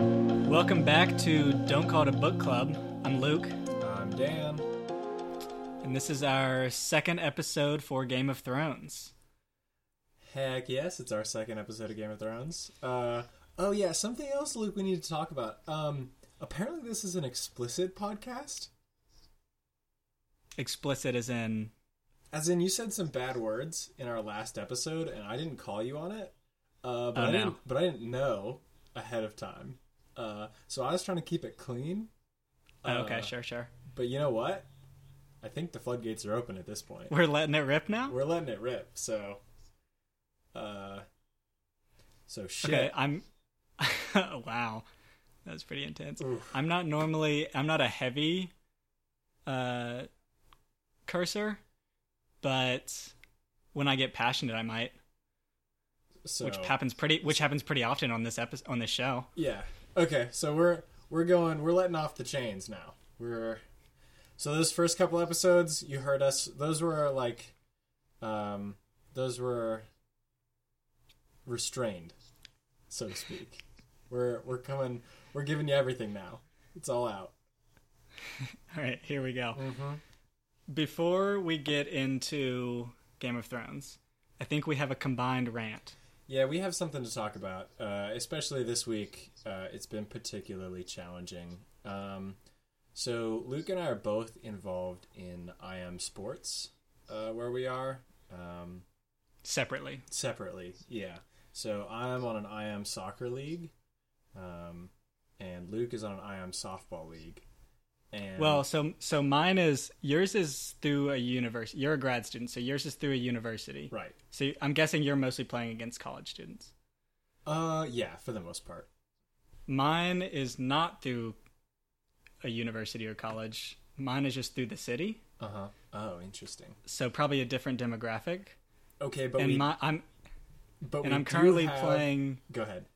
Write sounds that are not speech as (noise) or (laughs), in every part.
Welcome back to Don't Call It a Book Club. I'm Luke, I'm Dan. and this is our second episode for Game of Thrones. Heck yes, it's our second episode of Game of Thrones. Uh, oh yeah, something else, Luke, we need to talk about. Um, apparently this is an explicit podcast. Explicit as in, As in, you said some bad words in our last episode, and I didn't call you on it. Uh, but Oh, I no. didn't. But I didn't know ahead of time. Uh, so I was trying to keep it clean. oh, okay, Uh, sure, sure. But you know what? I think the floodgates are open at this point. We're letting it rip now? We're letting it rip. So, uh, so shit. Okay, I'm. (laughs) wow. That was pretty intense. Oof. I'm not normally. I'm not a heavy uh, cursor, but when I get passionate, I might. So, Which happens pretty. Which happens pretty often on this episode on this show. Yeah. Okay. So we're we're going. We're letting off the chains now. We're so those first couple episodes you heard us. Those were like, um, those were restrained, so to speak. We're we're coming. We're giving you everything now. It's all out. (laughs) All right, here we go. Mm-hmm. Before we get into Game of Thrones, I think we have a combined rant. Yeah, we have something to talk about, uh, especially this week. Uh, it's been particularly challenging. Um, so, Luke and I are both involved in IM Sports, uh, where we are um, separately. separately. Yeah. So, I'm on an IM soccer league, um, and Luke is on an IM softball league. And Well, so so mine is yours is through a university. You're a grad student, so yours is through a university. right. So I'm guessing you're mostly playing against college students. Uh, yeah, for the most part. Mine is not through a university or college. Mine is just through the city, Uh huh. Oh, interesting. so probably a different demographic. Okay, but and we, my I'm but and we I'm currently have- playing. Go ahead.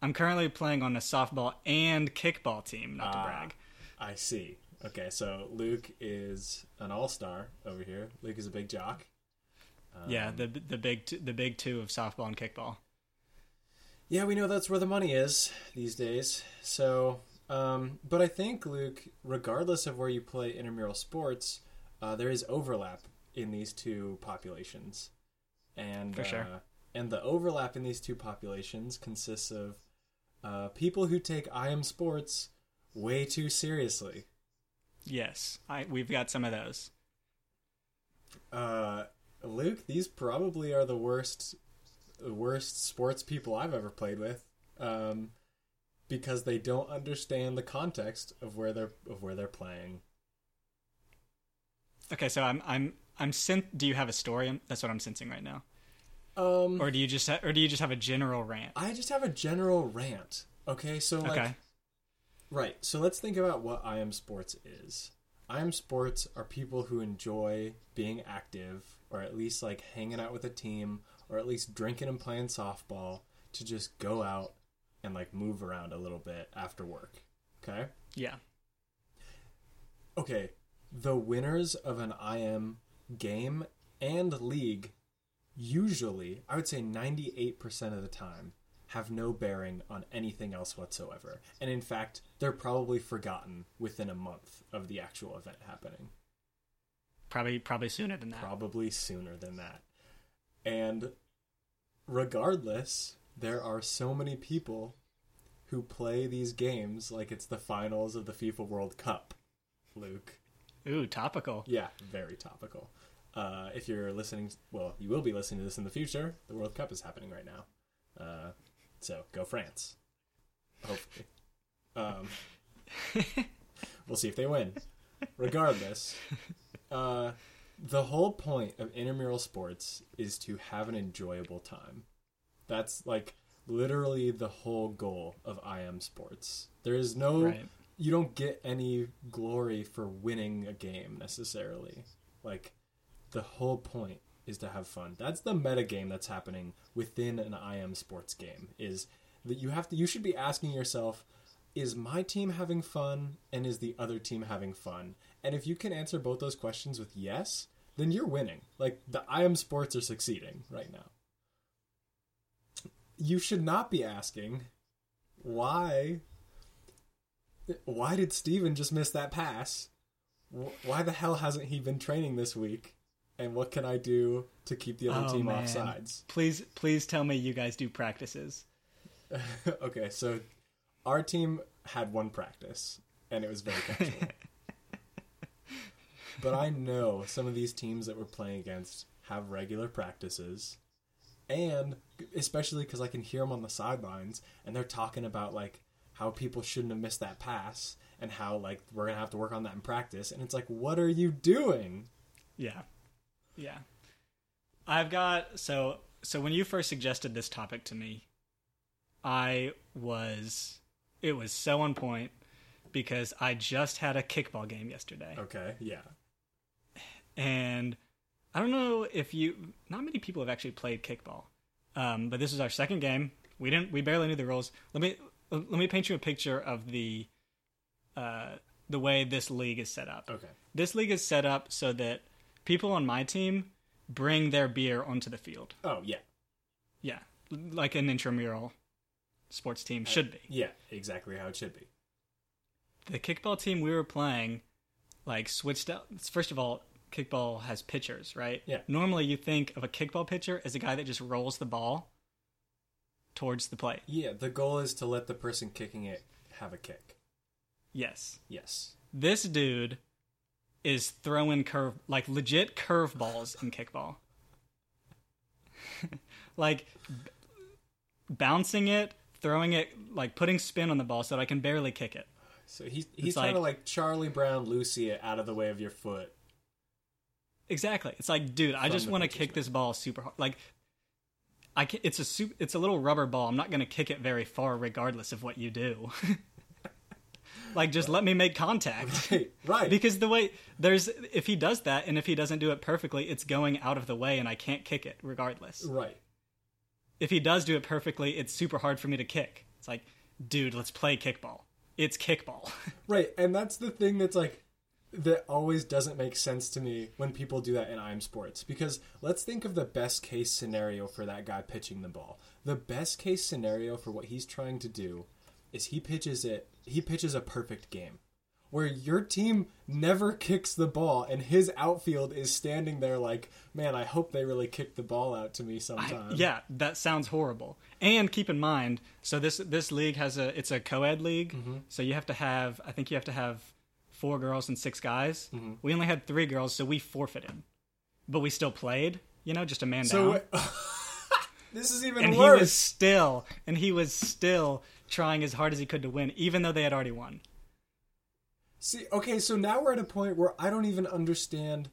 I'm currently playing on a softball and kickball team. Not to Ah. brag. I see. Okay, so Luke is an all star over here. Luke is a big jock. Um, yeah, the the big t- the big two of softball and kickball. yeah, we know that's where the money is these days. So, um, but I think Luke, regardless of where you play intramural sports, uh, there is overlap in these two populations, and For sure. uh, and the overlap in these two populations consists of uh, people who take IM sports way too seriously. Yes, I we've got some of those. Uh, Luke, these probably are the worst, the worst sports people I've ever played with, um, because they don't understand the context of where they're of where they're playing. Okay, so I'm I'm I'm sen- Do you have a story? That's what I'm sensing right now. Um, Or do you just ha- or do you just have a general rant? I just have a general rant. Okay, so like, okay. Right. So let's think about what IM sports is. IM sports are people who enjoy being active, or at least like hanging out with a team, or at least drinking and playing softball to just go out and like move around a little bit after work. Okay. Yeah. Okay, the winners of an IM game and league usually, I would say 98% of the time, have no bearing on anything else whatsoever. And in fact, they're probably forgotten within a month of the actual event happening. Probably probably sooner than that. Probably sooner than that. And regardless, there are so many people who play these games like it's the finals of the FIFA World Cup. Luke. Ooh, topical. Yeah, very topical. Uh, if you're listening, well, you will be listening to this in the future. The World Cup is happening right now. Uh, so go France. Hopefully. Um, we'll see if they win. Regardless, uh, the whole point of intramural sports is to have an enjoyable time. That's like literally the whole goal of IM sports. There is no Right. you don't get any glory for winning a game necessarily. Like the whole point is to have fun. That's the meta game that's happening within an IM sports game is that you have to you should be asking yourself is my team having fun and is the other team having fun? And if you can answer both those questions with yes, then you're winning. Like the IM sports are succeeding right now. You should not be asking why why did Steven just miss that pass? Why the hell hasn't he been training this week? And what can I do to keep the other Oh, team man. off sides? Please, please tell me you guys do practices. (laughs) okay, so our team had one practice, and it was very (laughs) casual. but I know some of these teams that we're playing against have regular practices, and especially because I can hear them on the sidelines, and they're talking about like how people shouldn't have missed that pass, and how like we're gonna have to work on that in practice, and it's like, what are you doing? Yeah. Yeah. I've got so so when you first suggested this topic to me, I was it was so on point because I just had a kickball game yesterday. Okay, yeah, And I don't know if you not many people have actually played kickball. Um, but this is our second game. We didn't we barely knew the rules. Let me let me paint you a picture of the uh, the way this league is set up. okay, This league is set up so that people on my team bring their beer onto the field. oh yeah, Yeah, like an intramural sports team should be. yeah, exactly how it should be. The kickball team we were playing, like switched up. First of all, kickball has pitchers, right? Yeah. Normally, you think of a kickball pitcher as a guy that just rolls the ball towards the plate. Yeah, the goal is to let the person kicking it have a kick. Yes. Yes. This dude is throwing curve like legit curveballs in kickball. (laughs) like b- bouncing it, throwing it, like putting spin on the ball so that I can barely kick it. So he's he's like- trying to like Charlie Brown Lucy it out of the way of your foot. Exactly. It's like, dude, I just want to kick this ball super hard. Like I can, it's a soup, it's a little rubber ball. I'm not going to kick it very far regardless of what you do. (laughs) like just let me make contact. (laughs) Right, right. because the way there's if he does that and if he doesn't do it perfectly it's going out of the way and i can't kick it regardless right. If he does do it perfectly it's super hard for me to kick it's like dude let's play kickball it's kickball (laughs) Right. And that's the thing that's like that always doesn't make sense to me when people do that in I'm sports. Because let's think of the best case scenario for that guy pitching the ball. The best case scenario for what he's trying to do is he pitches it he pitches a perfect game. Where your team never kicks the ball and his outfield is standing there like, man, I hope they really kick the ball out to me sometime. yeah that sounds horrible. And keep in mind so this this league has a it's a co-ed league. Mm-hmm. So you have to have i think you have to have four girls and six guys. Mm-hmm. We only had three girls so we forfeited. But we still played you know just a man down. So (laughs) this is even and worse. he was still and he was still trying as hard as he could to win even though they had already won See, okay, so now we're at a point where I don't even understand.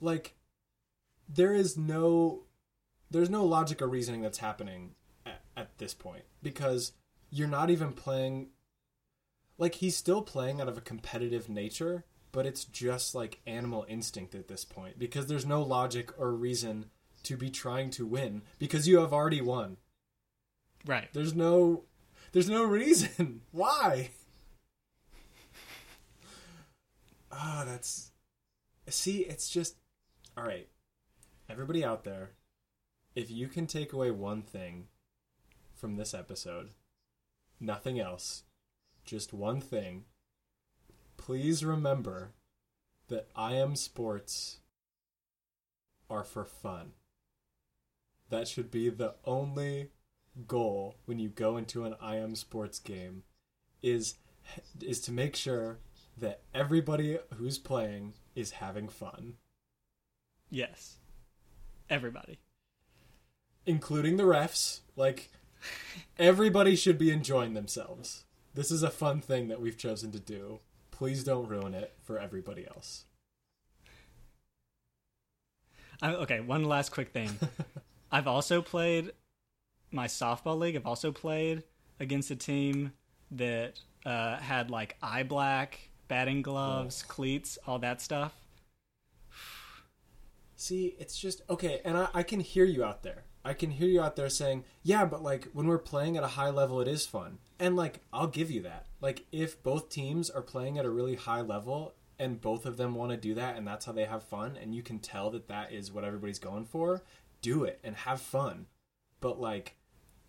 Like, there is no, there's no logic or reasoning that's happening at, at this point because you're not even playing. Like he's still playing out of a competitive nature, but it's just like animal instinct at this point because there's no logic or reason to be trying to win because you have already won. right There's no, there's no reason (laughs) why. Ah, that's. See, it's just. All right. Everybody out there, if you can take away one thing from this episode, nothing else, just one thing, please remember that IM sports are for fun. That should be the only goal when you go into an IM sports game is is to make sure that everybody who's playing is having fun, yes everybody including the refs. Like everybody should be enjoying themselves. This is a fun thing that we've chosen to do. Please don't ruin it for everybody else. I, okay one last quick thing (laughs) i've also played my softball league i've also played against a team that uh, had like eye black batting gloves cleats all that stuff See, it's just okay, and I, I can hear you out there. I can hear you out there saying, "Yeah, but like when we're playing at a high level, it is fun." And like, I'll give you that. Like, if both teams are playing at a really high level and both of them want to do that, and that's how they have fun, and you can tell that that is what everybody's going for, do it and have fun. But like,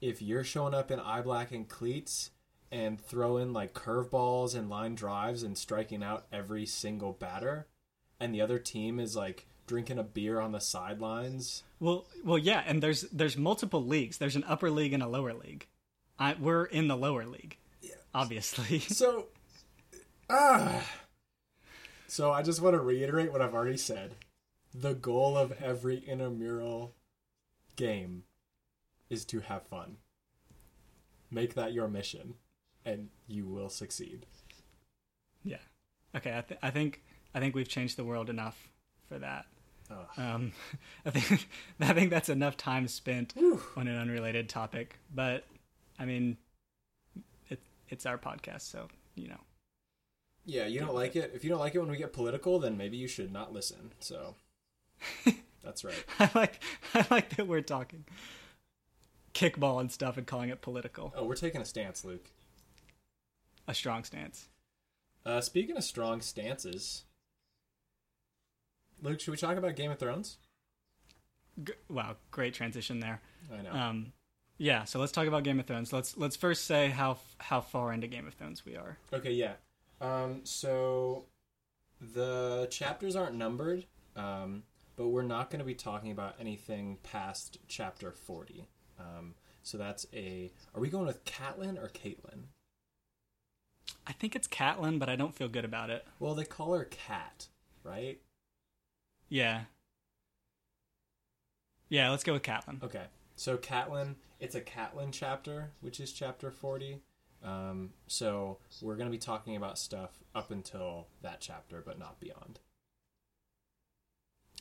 if you're showing up in eye black and cleats and throwing like curveballs and line drives and striking out every single batter, and the other team is like drinking a beer on the sidelines. Well, well, yeah, and there's there's multiple leagues. There's an upper league and a lower league. I, we're in the lower league, obviously. (laughs) So, ah. So I just want to reiterate what I've already said. The goal of every intramural game is to have fun. Make that your mission, and you will succeed. yeah. Okay. I, th- I think I think we've changed the world enough for that. Um, (laughs) I think I think that's enough time spent Whew. on an unrelated topic. But I mean, it, it's our podcast, so you know. Yeah, you don't like it. If you don't like it when we get political, then maybe you should not listen. So (laughs) that's right. (laughs) I like I like that we're talking kickball and stuff and calling it political. Oh, we're taking a stance, Luke. A strong stance. Uh, speaking of strong stances, Luke, should we talk about Game of Thrones? G- wow, great transition there. I know. Um, yeah, so let's talk about Game of Thrones. Let's let's first say how how far into Game of Thrones we are. Okay, yeah. Um, so the chapters aren't numbered, um, but we're not going to be talking about anything past chapter forty. Um, so that's a. Are we going with Catelyn or Caitlin? I think it's Catelyn, but I don't feel good about it. Well, they call her Cat, right? Yeah. Yeah, let's go with Catelyn. Okay. So Catelyn, it's a Catelyn chapter, which is chapter 40. Um, so we're going to be talking about stuff up until that chapter, but not beyond.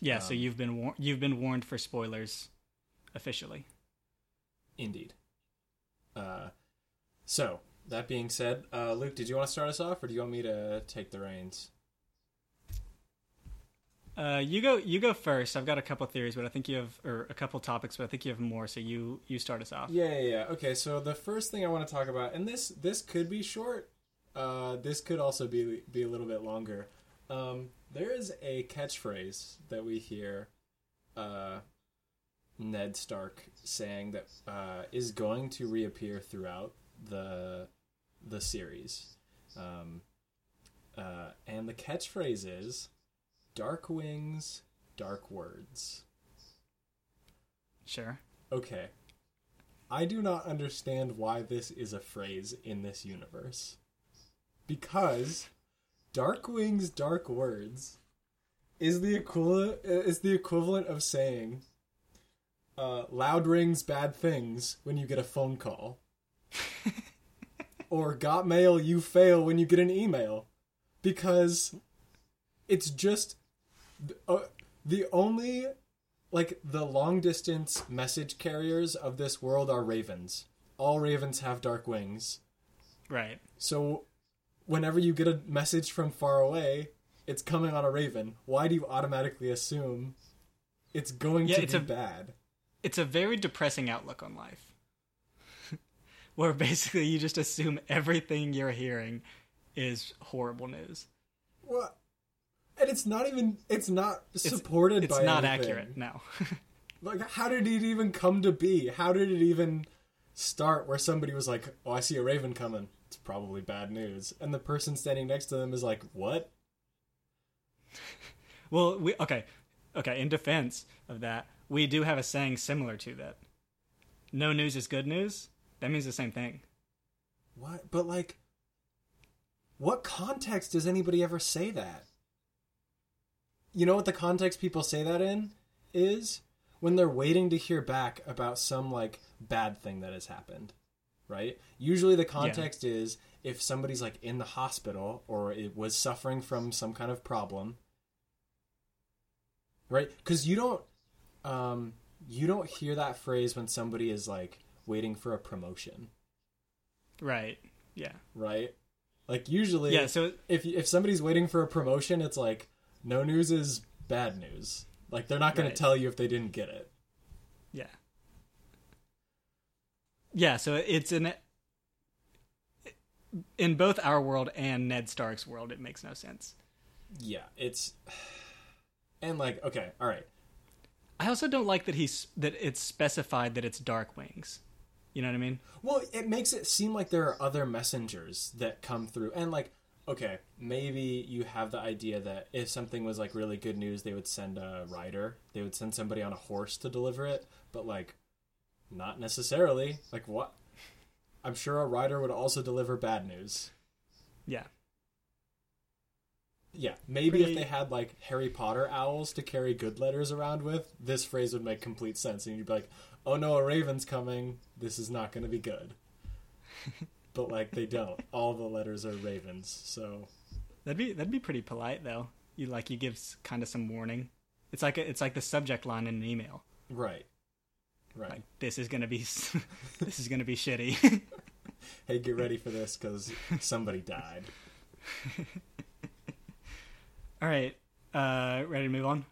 Yeah, so Um, you've been war- you've been warned for spoilers officially. Indeed. Uh, so that being said, uh, Luke, did you want to start us off, or do you want me to take the reins? Uh, you go you go first. I've got a couple theories, but I think you have or a couple topics, but I think you have more. So you you start us off. Yeah, yeah, yeah. Okay, so the first thing I want to talk about, and this this could be short. Uh, this could also be be a little bit longer. Um, there is a catchphrase that we hear uh, Ned Stark saying that uh, is going to reappear throughout the the series, um, uh, and the catchphrase is "Dark wings, dark words." Sure. Okay. I do not understand why this is a phrase in this universe. Because dark wings, dark words is the equivalent is the equivalent of saying uh, loud rings bad things when you get a phone call. (laughs) or got mail you fail when you get an email. Because it's just uh, the only like the long distance message carriers of this world are ravens. All ravens have dark wings. Right. So whenever you get a message from far away, it's coming on a raven. Why do you automatically assume it's going Yeah, to it's be a- bad? It's a very depressing outlook on life. Where basically you just assume everything you're hearing is horrible news. What? And it's not even it's not supported It's by not anything. accurate. No. (laughs) Like how did it even come to be? How did it even start where somebody was like, "Oh, I see a raven coming. It's probably bad news." And the person standing next to them is like, "What?" (laughs) well, we okay. Okay, in defense of that, we do have a saying similar to that. No news is good news. That means the same thing. What? But like what context does anybody ever say that? You know what the context people say that in is when they're waiting to hear back about some like bad thing that has happened. Right? Usually the context is if somebody's like in the hospital or it was suffering from some kind of problem. Right? Cuz you don't um you don't hear that phrase when somebody is like waiting for a promotion Right. Yeah. right? Like usually, Yeah, so if if somebody's waiting for a promotion, it's like no news is bad news. Like they're not going Right. to tell you if they didn't get it. Yeah. Yeah, so it's in in both our world and Ned Stark's world, it makes no sense. Yeah, it's and like okay, all right. I also don't like that he's that it's specified that it's dark wings. You know what I mean? Well, it makes it seem like there are other messengers that come through, and like, okay, maybe you have the idea that if something was like really good news, they would send a rider, they would send somebody on a horse to deliver it, but like, not necessarily. Like, what? I'm sure a rider would also deliver bad news. Yeah. Yeah, maybe Pretty- if they had like Harry Potter owls to carry good letters around with, this phrase would make complete sense, and you'd be like, "Oh no, a raven's coming. This is not going to be good." (laughs) but like they don't. All the letters are ravens, so That'd be that'd be pretty polite though. You like you give kind of some warning. It's like a, it's like the subject line in an email. right, right. Like this is gonna be (laughs) this is gonna be shitty. (laughs) hey, get ready for this because somebody died. All right, uh, ready to move on?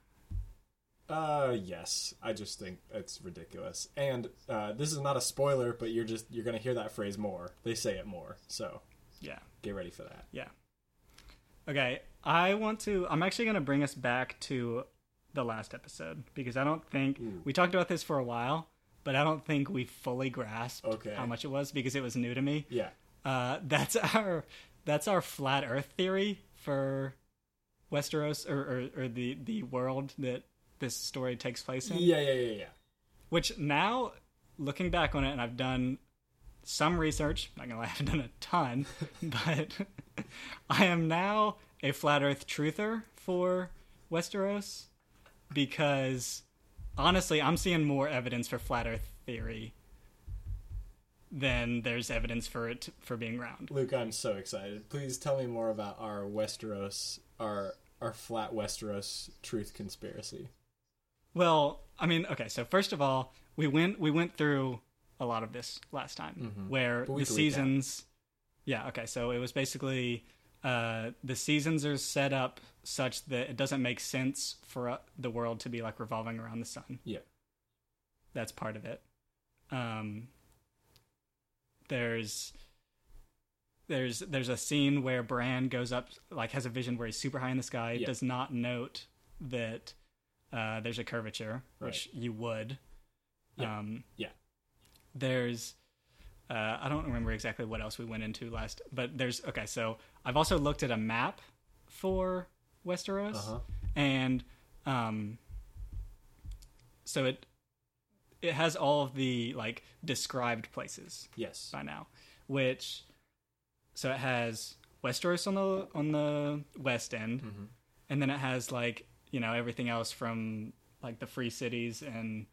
Uh, yes. I just think it's ridiculous, and uh, this is not a spoiler, but you're just you're gonna hear that phrase more. They say it more, so Yeah, get ready for that. yeah. Okay, I want to. I'm actually gonna bring us back to the last episode because I don't think Ooh. we talked about this for a while, but I don't think we fully grasped Okay. how much it was because it was new to me. Yeah. Uh, that's (laughs) our that's our flat Earth theory for Westeros or, or, or the the world that this story takes place in. Yeah, yeah, yeah, yeah. Which now, looking back on it, and I've done some research. Not gonna lie, (laughs) I haven't done a ton, (laughs) but (laughs) I am now a flat Earth truther for Westeros because honestly, I'm seeing more evidence for flat Earth theory than there's evidence for it for being round. Luke, I'm so excited. Please tell me more about our Westeros, our our flat Westeros truth conspiracy. Well, I mean, okay. So first of all, we went we went through a lot of this last time, where But we the seasons. Yeah. Okay. So it was basically uh, the seasons are set up such that it doesn't make sense for uh, the world to be like revolving around the sun. Yeah. That's part of it. Um, there's there's there's a scene where Bran goes up like has a vision where he's super high in the sky. Yeah. Does not note that uh, there's a curvature, which you would. Yeah. Um, Yeah. There's uh, I don't remember exactly what else we went into last, but there's okay. So I've also looked at a map for Westeros, Uh-huh. and um, so it it has all of the like described places Yes. by now, which so it has Westeros on the on the west end, Mm-hmm. and then it has like you know everything else from like the free cities and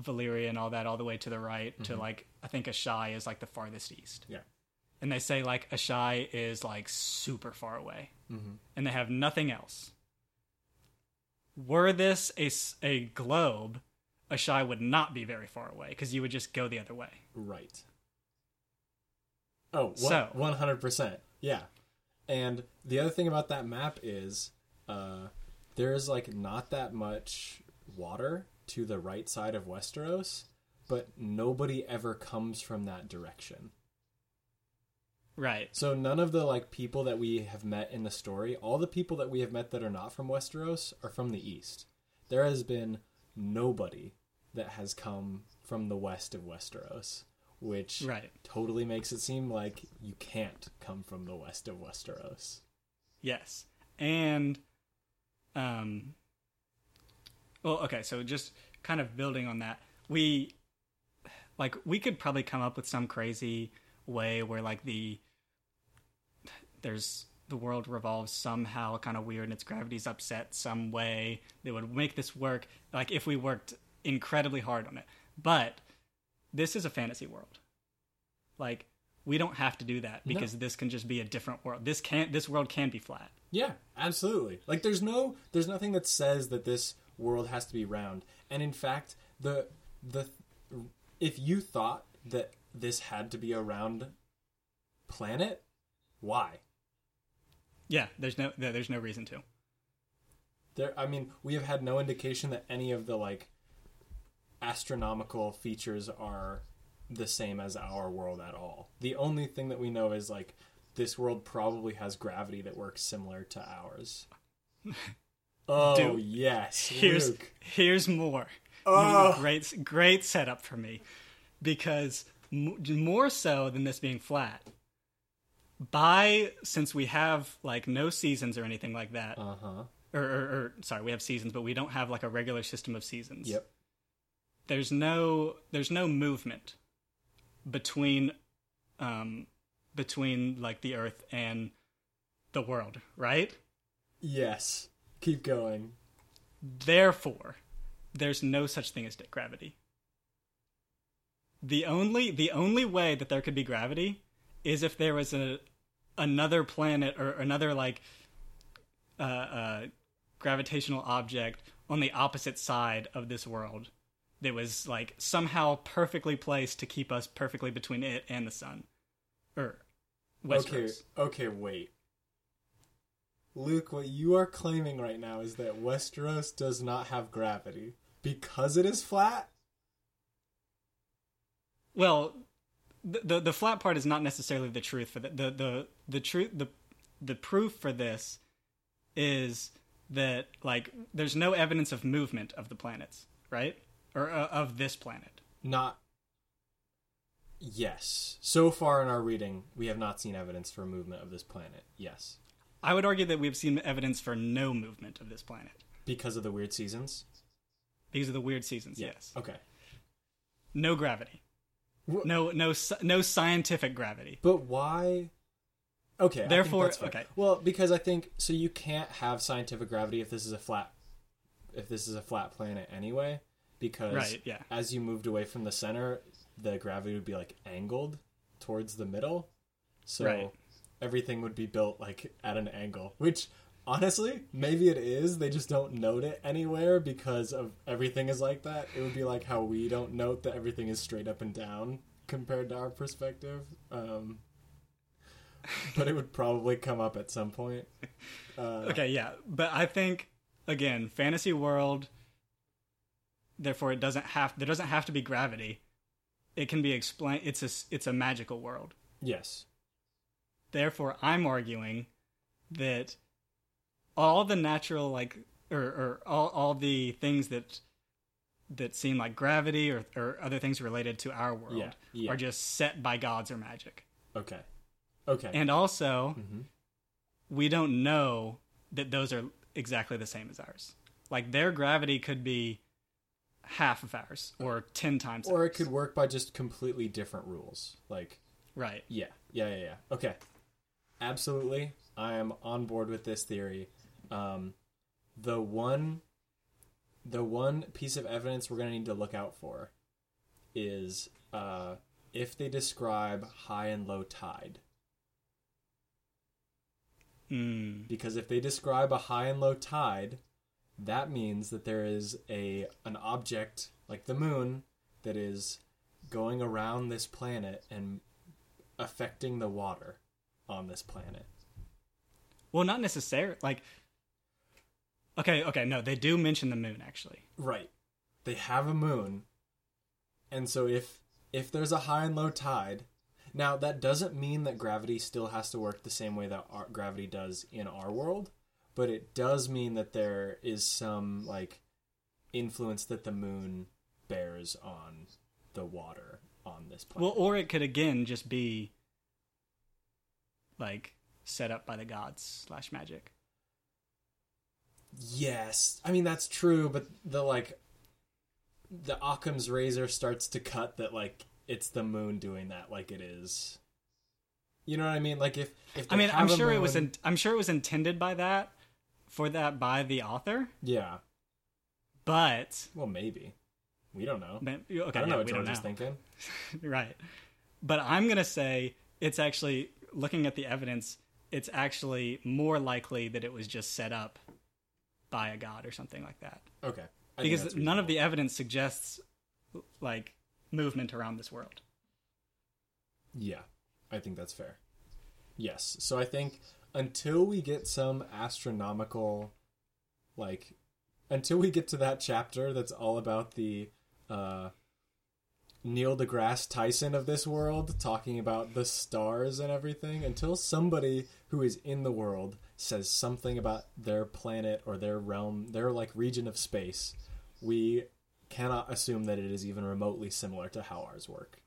Valyria and all that all the way to the right to like I think Asshai is like the farthest east. Yeah. And they say like Asshai is like super far away, Mm-hmm. and they have nothing else. Were this a a globe, Asshai would not be very far away because you would just go the other way. Right. Oh, So- one hundred percent. Yeah. And the other thing about that map is, uh, there's like not that much water to the right side of Westeros, but nobody ever comes from that direction. Right. So none of the like people that we have met in the story, all the people that we have met that are not from Westeros are from the east. There has been nobody that has come from the west of Westeros, which Right. totally makes it seem like you can't come from the west of Westeros. Yes. And um well, okay, so just kind of building on that. We like we could probably come up with some crazy way where like the there's the world revolves somehow kind of weird and its gravity's upset some way that would make this work like if we worked incredibly hard on it. But this is a fantasy world. Like we don't have to do that No. because this can just be a different world. This can't this world can be flat. Yeah, absolutely. Like there's no there's nothing that says that this world has to be round. And in fact, the the if you thought that this had to be a round planet, why? Yeah, there's no there's no reason to. There I mean, we have had no indication that any of the like astronomical features are the same as our world at all. The only thing that we know is like this world probably has gravity that works similar to ours. (laughs) Oh Dude, yes, Here's Luke. here's more. Oh. Great great setup for me because m- more so than this being flat. By since we have like no seasons or anything like that, Uh huh. or, or, or sorry, we have seasons, but we don't have like a regular system of seasons. Yep. There's no there's no movement between um between like the Earth and the world, right? Yes. Keep going. Therefore, there's no such thing as gravity. The only the only way that there could be gravity is if there was a another planet or another like uh, uh, gravitational object on the opposite side of this world that was like somehow perfectly placed to keep us perfectly between it and the sun er, or Okay. Westeros. Okay. Wait. Luke, what you are claiming right now is that Westeros does not have gravity because it is flat. Well, the, the the flat part is not necessarily the truth for the the the, the truth the the proof for this is that like there's no evidence of movement of the planets, right? Or uh, of this planet. Not. Yes. So far in our reading, we have not seen evidence for movement of this planet. Yes. I would argue that we've seen evidence for no movement of this planet Because of the weird seasons? because of the weird seasons. Yes, Okay. no gravity, Wh- no no no scientific gravity. But why? Okay. Therefore- okay. Well, because I think so. You can't have scientific gravity if this is a flat, if this is a flat planet anyway. Because Right, yeah. as you moved away from the center, the gravity would be like angled towards the middle. So Right. everything would be built like at an angle, which honestly, maybe it is. They just don't note it anywhere because of everything is like that. It would be like how we don't note that everything is straight up and down compared to our perspective. Um, but it would probably come up at some point. Uh, (laughs) Okay, yeah, but I think again, fantasy world. Therefore, it doesn't have there doesn't have to be gravity. It can be explained. It's a it's a magical world. Yes. Therefore, I'm arguing that all the natural like or, or all all the things that that seem like gravity or, or other things related to our world Yeah, yeah. are just set by gods or magic. Okay. Okay. And also, Mhm. we don't know that those are exactly the same as ours. Like their gravity could be half of ours or 10 times or it could work by just completely different rules. Like right. Yeah, yeah, yeah, yeah. Okay, absolutely. I am on board with this theory. Um, the one, the one piece of evidence we're gonna need to look out for is uh, if they describe high and low tide. Mm. Because if they describe a high and low tide, that means that there is a an object like the moon that is going around this planet and affecting the water on this planet. Well, not necessarily. Like, okay, okay, no, they do mention the moon actually. Right. They have a moon. And so if if there's a high and low tide, now that doesn't mean that gravity still has to work the same way that our, gravity does in our world, but it does mean that there is some like influence that the moon bears on the water on this planet. Well, or it could again just be like set up by the gods slash magic. yes. I mean that's true, but the like the Occam's razor starts to cut that like it's the moon doing that like it is. You know what I mean? Like if if I mean, I'm sure it was in, I'm sure it was intended by that for that by the author, yeah. but Well, maybe we don't know. but- okay, I don't yeah, know what George is thinking. (laughs) right. But I'm going to say it's actually looking at the evidence, it's actually more likely that it was just set up by a god or something like that. Okay, I because none of the evidence suggests like movement around this world. Yeah, I think that's fair. Yes. So I think until we get some astronomical, like, until we get to that chapter that's all about the uh, Neil deGrasse Tyson of this world, talking about the stars and everything, until somebody who is in the world says something about their planet or their realm, their like region of space, we cannot assume that it is even remotely similar to how ours work.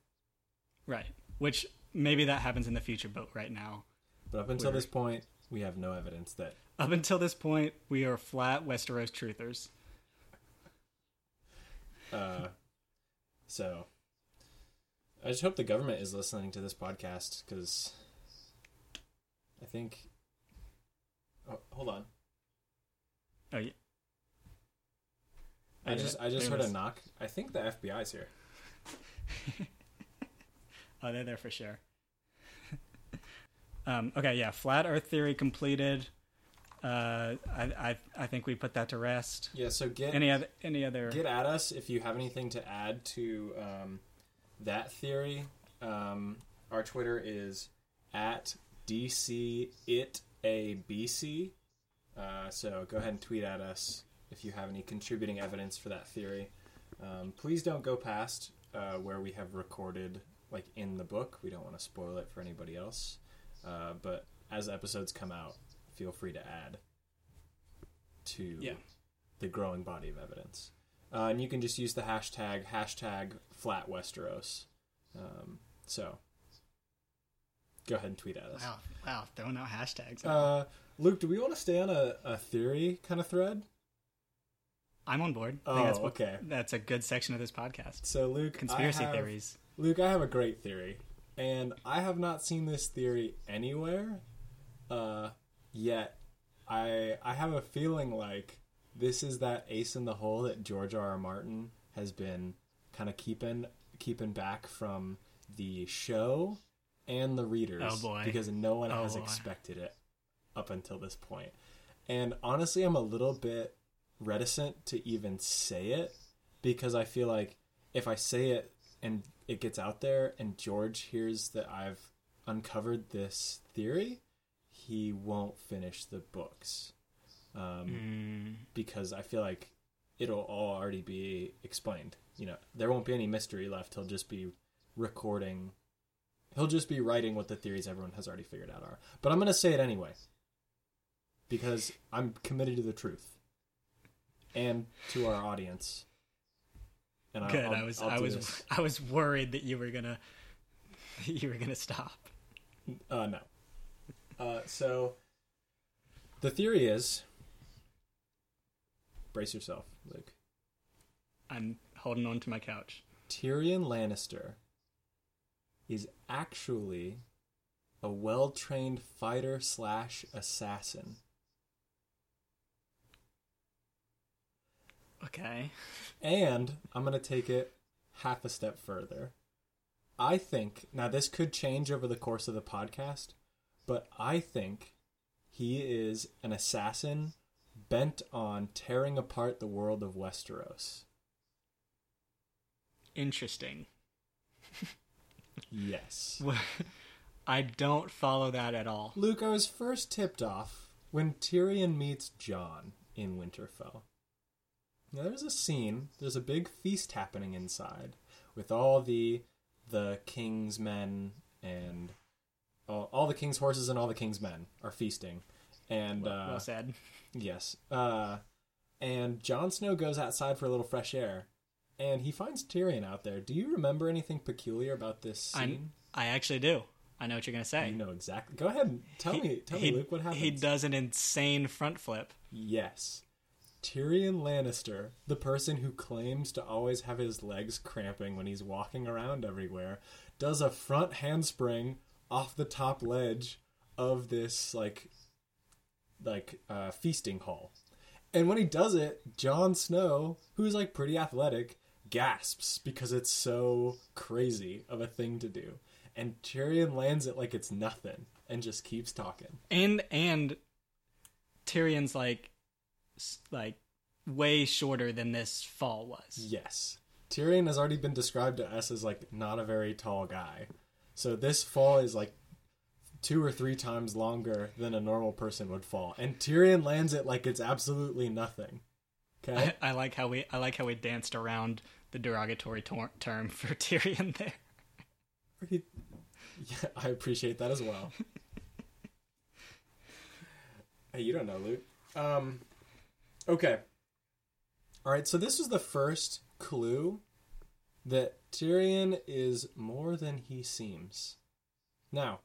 Right. Which maybe that happens in the future, but right now, But up until Weird. this point, we have no evidence that. up until this point, we are flat Westeros truthers. Uh, so, I just hope the government is listening to this podcast because I think. Oh, hold on. Oh, yeah. I just I just there heard was- a knock. I think the FBI's here. (laughs) Oh, they're there for sure. Um, okay, yeah, flat Earth theory completed. Uh, I, I I think we put that to rest. Yeah. So get Any other any other? get at us if you have anything to add to um, that theory. Um, our Twitter is at DC it a BC. Uh, so go ahead and tweet at us if you have any contributing evidence for that theory. Um, please don't go past uh, where we have recorded, like in the book. We don't want to spoil it for anybody else. Uh, but as episodes come out, feel free to add to Yeah. the growing body of evidence. Uh, and you can just use the hashtag hashtag flat Westeros. Um, so go ahead and tweet at us. Wow, wow, throwing out hashtags. Uh, Luke, do we want to stay on a, a theory kind of thread? I'm on board. I Oh, think that's what, okay. That's a good section of this podcast. So Luke, Conspiracy have- theories. Luke, I have a great theory, and I have not seen this theory anywhere uh, yet. I I have a feeling like this is that ace in the hole that George R. R. Martin has been kind of keeping keeping back from the show and the readers Oh, boy. because no one Oh, has boy. expected it up until this point. And honestly, I'm a little bit reticent to even say it because I feel like if I say it and it gets out there and George hears that I've uncovered this theory, he won't finish the books. Um, Mm, because I feel like it'll all already be explained. You know, there won't be any mystery left. He'll just be recording. He'll just be writing what the theories everyone has already figured out are. But I'm going to say it anyway because I'm committed to the truth and to our audience. And good. I'll- I was I'll I was this. I was worried that you were gonna (laughs) you were gonna stop. Uh, no. Uh, so the theory is brace yourself, Luke. I'm holding on to my couch. Tyrion Lannister is actually a well trained fighter slash assassin. Okay. And I'm going to take it half a step further. I think, now this could change over the course of the podcast, but I think he is an assassin bent on tearing apart the world of Westeros. Interesting. (laughs) Yes. (laughs) I don't follow that at all. Luke, I was first tipped off when Tyrion meets Jon in Winterfell. Now, there's a scene, there's a big feast happening inside with all the the king's men and all, all the king's horses and all the king's men are feasting. And Well, uh, well said. yes, uh, and Jon Snow goes outside for a little fresh air, and he finds Tyrion out there. Do you remember anything peculiar about this scene? I actually do. I know what you're gonna say. You know exactly. Go ahead and tell He- me, tell he, me, Luke, what happens. He does an insane front flip. Yes. Tyrion Lannister, the person who claims to always have his legs cramping when he's walking around everywhere, does a front handspring off the top ledge of this like like uh, feasting hall. And when he does it, Jon Snow, who's like pretty athletic, gasps because it's so crazy of a thing to do. And Tyrion lands it like it's nothing and just keeps talking. And and Tyrion's like like way shorter than this fall was. Yes. Tyrion has already been described to us as like not a very tall guy. So this fall is like two or three times longer than a normal person would fall. And Tyrion lands it like it's absolutely nothing. Okay? I, I like how we I like how we danced around the derogatory tor- term for (laughs) Tyrion there. He- yeah, I appreciate that as well. (laughs) hey, you don't know, Luke. Um okay. All right, so this is the first clue that Tyrion is more than he seems. Now,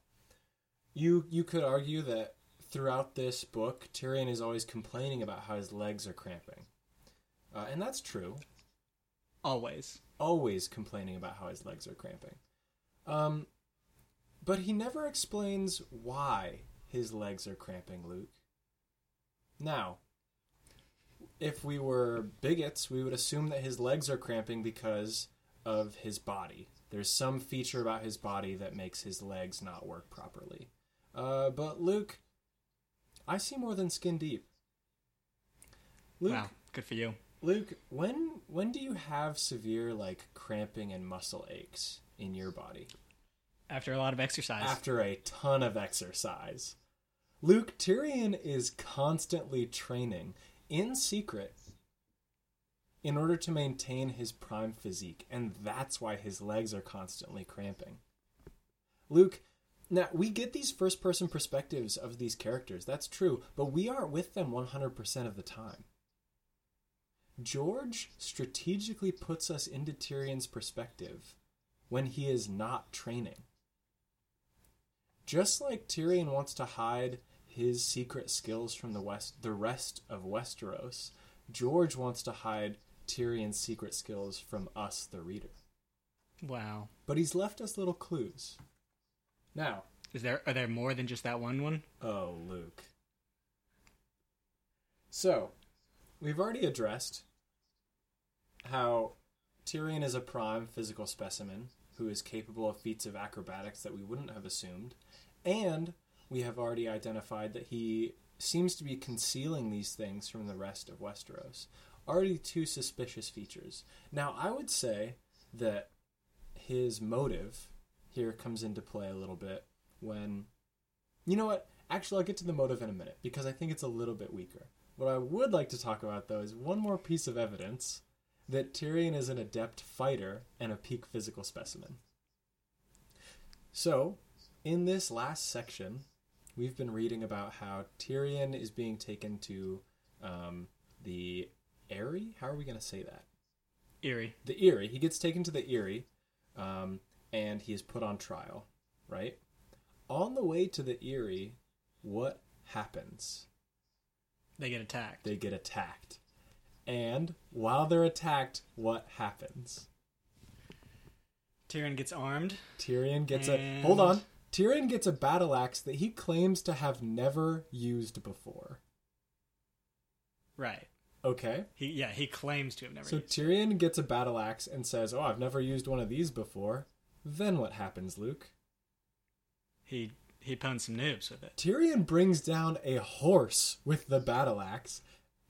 you you could argue that throughout this book, Tyrion is always complaining about how his legs are cramping, uh, and that's true. Always. Always complaining about how his legs are cramping. Um, but he never explains why his legs are cramping, Luke. Now, if we were bigots, we would assume that his legs are cramping because of his body. There's some feature about his body that makes his legs not work properly. Uh, but Luke, I see more than skin deep. Luke, Wow. Good for you. Luke, when when do you have severe like cramping and muscle aches in your body? After a lot of exercise. After a ton of exercise. Luke Tyrion is constantly training in secret in order to maintain his prime physique, and that's why his legs are constantly cramping. Luke, now we get these first person perspectives of these characters, that's true, but we aren't with them 100% of the time. George strategically puts us into Tyrion's perspective when he is not training. Just like Tyrion wants to hide his secret skills from the west the rest of Westeros, George wants to hide Tyrion's secret skills from us the reader. wow. But he's left us little clues. Now, Is there are there more than just that one one? Oh, Luke. So, we've already addressed how Tyrion is a prime physical specimen who is capable of feats of acrobatics that we wouldn't have assumed, and we have already identified that he seems to be concealing these things from the rest of Westeros. Already two suspicious features. Now, I would say that his motive here comes into play a little bit when you know what? Actually, I'll get to the motive in a minute because I think it's a little bit weaker. What I would like to talk about, though, is one more piece of evidence that Tyrion is an adept fighter and a peak physical specimen. So, in this last section, we've been reading about how Tyrion is being taken to um, the Eyrie. How are we going to say that? Eerie. the Eyrie. He gets taken to the Eyrie, um, and he is put on trial. Right on the way to the Eyrie, what happens? They get attacked. They get attacked, and while they're attacked, what happens? Tyrion gets armed. Tyrion gets a hold on. Tyrion gets a battle axe that he claims to have never used before. Right. Okay. He yeah, he claims to have never So. Tyrion gets a battle axe and says, "Oh, I've never used one of these before." Then what happens, Luke? He he pwned some noobs with it. Tyrion brings down a horse with the battle axe.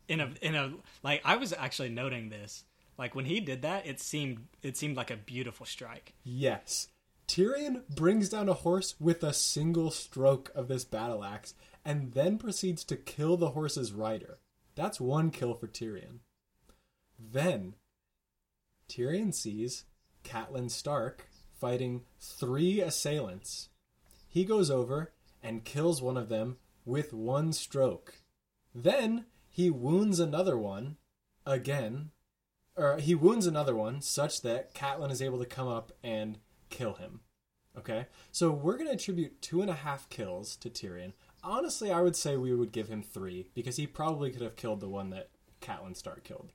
In a in a like I was actually noting this. Like when he did that, it seemed it seemed like a beautiful strike. Yes. Tyrion brings down a horse with a single stroke of this battle axe and then proceeds to kill the horse's rider. That's one kill for Tyrion. Then Tyrion sees Catelyn Stark fighting three assailants. He goes over and kills one of them with one stroke. Then he wounds another one again or he wounds another one such that Catelyn is able to come up and kill him. Okay, so we're going to attribute two and a half kills to Tyrion. Honestly, I would say we would give him three because he probably could have killed the one that Catelyn Stark killed.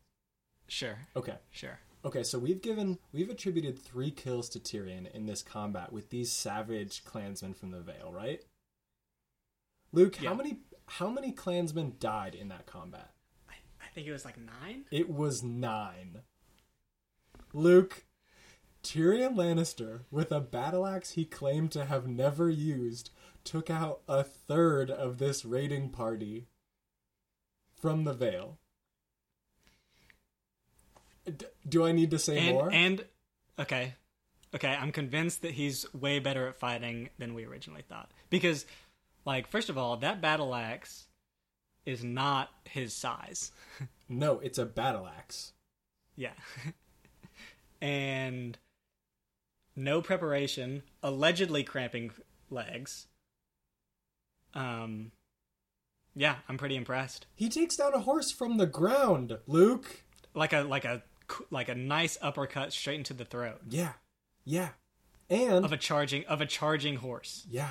Sure. Okay, Sure. okay, so we've given we've attributed three kills to Tyrion in this combat with these savage clansmen from the Vale, right? Luke, Yeah. how many how many clansmen died in that combat? I, I think it was like nine. It was nine. Luke, Tyrion Lannister, with a battle axe he claimed to have never used, took out a third of this raiding party from the Vale. D- do I need to say And more? and okay. Okay, I'm convinced that he's way better at fighting than we originally thought. Because like first of all, that battle axe is not his size. (laughs) no, it's a battle axe. Yeah. (laughs) and no preparation, allegedly cramping legs. Um yeah, I'm pretty impressed. He takes down a horse from the ground, Luke. Like a like a like a nice uppercut straight into the throat Yeah. Yeah. And of a charging of a charging horse. Yeah.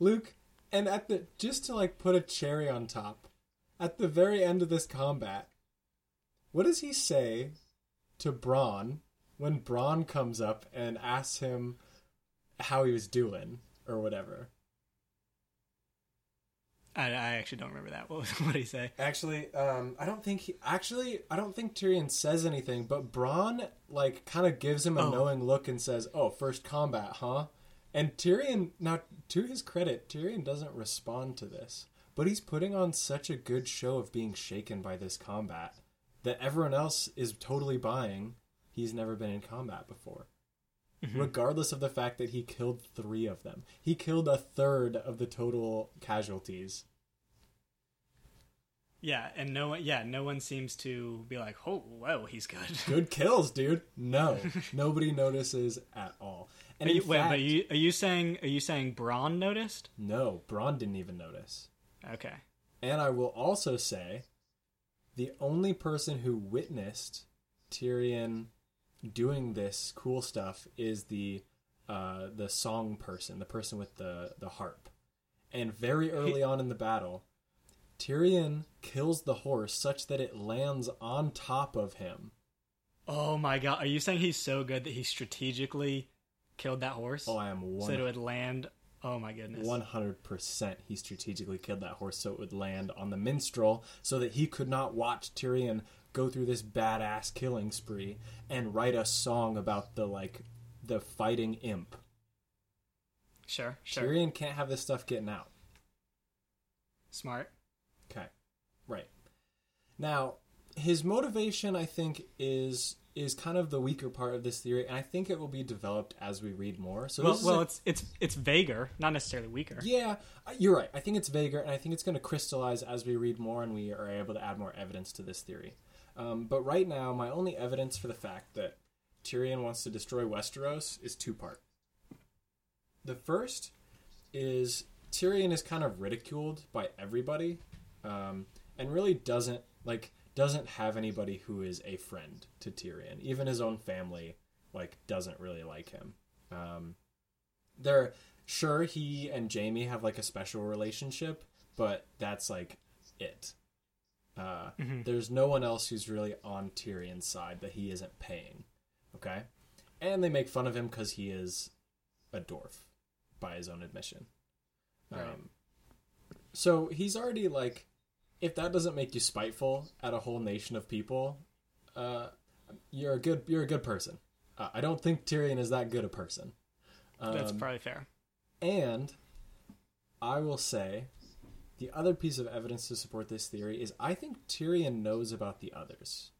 Luke, and at the just to like put a cherry on top, at the very end of this combat, what does he say to Bronn when Bronn comes up and asks him how he was doing or whatever? I, I actually don't remember that. (laughs) What was, what did he say? Actually, um, I don't think he actually I don't think Tyrion says anything, but Bronn like kind of gives him a Oh. knowing look and says, "Oh, first combat, huh?" And Tyrion, now to his credit, Tyrion doesn't respond to this, but he's putting on such a good show of being shaken by this combat that everyone else is totally buying. He's never been in combat before. Mm-hmm. Regardless of the fact that he killed three of them, he killed a third of the total casualties. Yeah, and no one. Yeah, no one seems to be like, "Oh, whoa, he's good." (laughs) good kills, dude. No, (laughs) nobody notices at all. And Are you, in wait, fact, but are you, are you saying are you saying Bronn noticed? no, Bronn didn't even notice. Okay. And I will also say, the only person who witnessed Tyrion doing this cool stuff is the uh, the song person, the person with the the harp. And very early on in the battle, Tyrion kills the horse such that it lands on top of him. Oh my god, are you saying he's so good that he strategically killed that horse Oh, I am so it would land? Oh my goodness. One hundred percent, he strategically killed that horse so it would land on the minstrel, so that he could not watch Tyrion go through this badass killing spree and write a song about the like the fighting imp. Sure, sure. Tyrion can't have this stuff getting out. Smart. Okay, right now his motivation, I think, is is kind of the weaker part of this theory, and I think it will be developed as we read more. So Well, well, a- it's it's it's vaguer, not necessarily weaker. Yeah, uh, you're right. I think it's vaguer, and I think it's going to crystallize as we read more and we are able to add more evidence to this theory. Um, but right now, my only evidence for the fact that Tyrion wants to destroy Westeros is two part. The first is Tyrion is kind of ridiculed by everybody, um, and really doesn't like doesn't have anybody who is a friend to Tyrion. Even his own family like doesn't really like him. Um, they're sure he and Jaime have like a special relationship, but that's like it. Uh, There's no one else who's really on Tyrion's side that he isn't paying. Okay, and they make fun of him because he is a dwarf, by his own admission. Right. Um, so he's already like, if that doesn't make you spiteful at a whole nation of people, uh, you're a good you're a good person. Uh, I don't think Tyrion is that good a person. That's Um, probably fair. and I will say the other piece of evidence to support this theory is I think Tyrion knows about the others.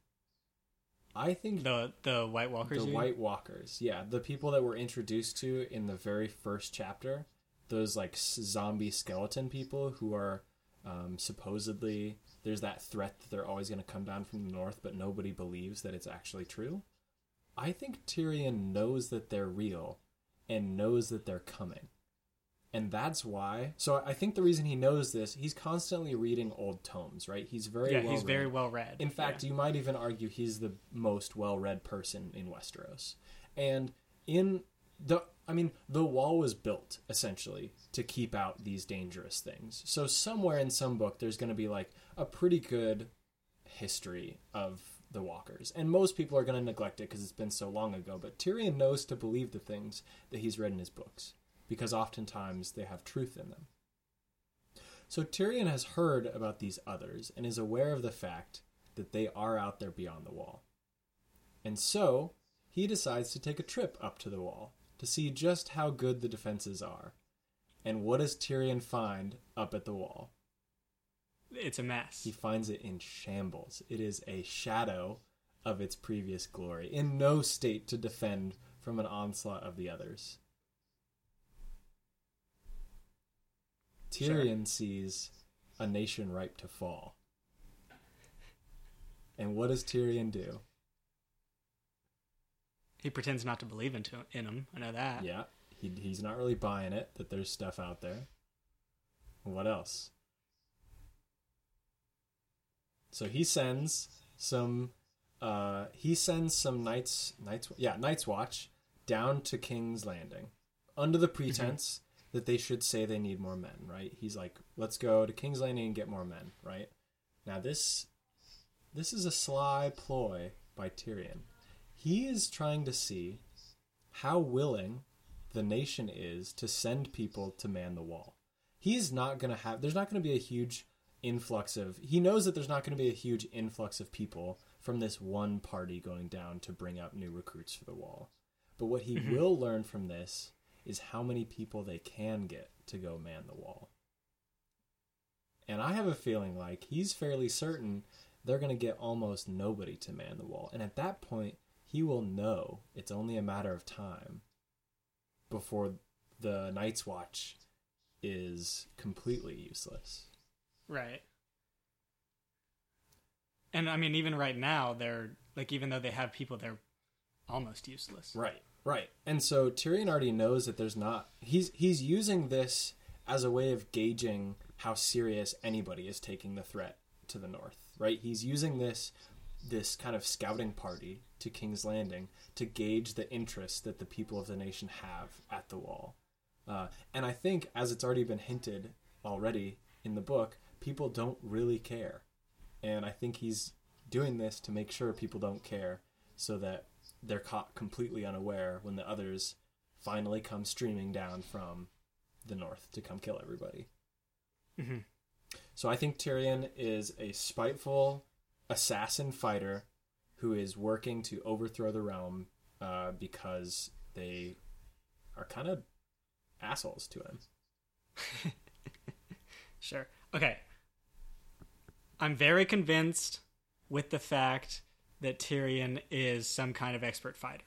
I think The the White Walkers. the White Walkers, yeah, the people that we're introduced to in the very first chapter, those like zombie skeleton people who are um, supposedly there's that threat that they're always going to come down from the north, but nobody believes that it's actually true. I think Tyrion knows that they're real and knows that they're coming. And that's why. So I think the reason he knows this, he's constantly reading old tomes, right? He's very yeah, well he's very well read. In fact, you might even argue he's the most well-read person in Westeros. And in the I mean, the wall was built essentially to keep out these dangerous things. So somewhere in some book there's going to be like a pretty good history of the walkers. And most people are going to neglect it because it's been so long ago, but Tyrion knows to believe the things that he's read in his books because oftentimes they have truth in them. So Tyrion has heard about these others and is aware of the fact that they are out there beyond the wall. And so he decides to take a trip up to the wall to see just how good the defenses are. And what does Tyrion find up at the wall? it's a mess. He finds it in shambles. It is a shadow of its previous glory, in no state to defend from an onslaught of the others. Sure. Tyrion sees a nation ripe to fall. And what does Tyrion do? He pretends not to believe into in him. I know that. Yeah, he, he's not really buying it that there's stuff out there. What else? So he sends some uh, he sends some knights, knights, yeah, Night's Watch down to King's Landing under the pretense that they should say they need more men. Right? He's like, let's go to King's Landing and get more men. Right? Now this, this is a sly ploy by Tyrion. He is trying to see how willing the nation is to send people to man the wall. He's not going to have, there's not going to be a huge influx of, he knows that there's not going to be a huge influx of people from this one party going down to bring up new recruits for the wall. But what he mm-hmm. will learn from this is how many people they can get to go man the wall. And I have a feeling like he's fairly certain they're going to get almost nobody to man the wall. And at that point, he will know it's only a matter of time before the Night's Watch is completely useless. Right. And I mean, even right now, they're like, even though they have people, they're almost useless. Right, right. And so Tyrion already knows that there's not. He's he's using this as a way of gauging how serious anybody is taking the threat to the north. Right. He's using this this kind of scouting party to King's Landing to gauge the interest that the people of the nation have at the wall. Uh, and I think, as it's already been hinted already in the book, people don't really care. And I think he's doing this to make sure people don't care so that they're caught completely unaware when the others finally come streaming down from the north to come kill everybody. Mhm. So I think Tyrion is a spiteful assassin fighter who is working to overthrow the realm uh, because they are kind of assholes to him. (laughs) Sure. Okay. I'm very convinced with the fact that Tyrion is some kind of expert fighter.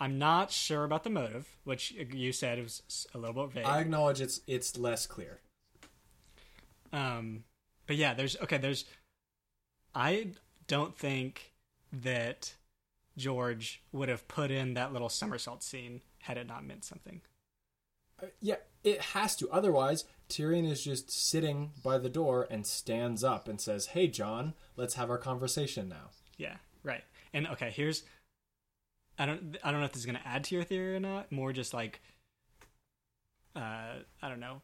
I'm not sure about the motive, which you said was a little bit vague. I acknowledge it's it's less clear. Um, but yeah, there's okay. There's, I don't think that George would have put in that little somersault scene had it not meant something. Uh, yeah, it has to. Otherwise, Tyrion is just sitting by the door and stands up and says, "Hey, Jon, let's have our conversation now." Yeah, right. And okay, here's, I don't, I don't know if this is gonna add to your theory or not. More just like, uh, I don't know,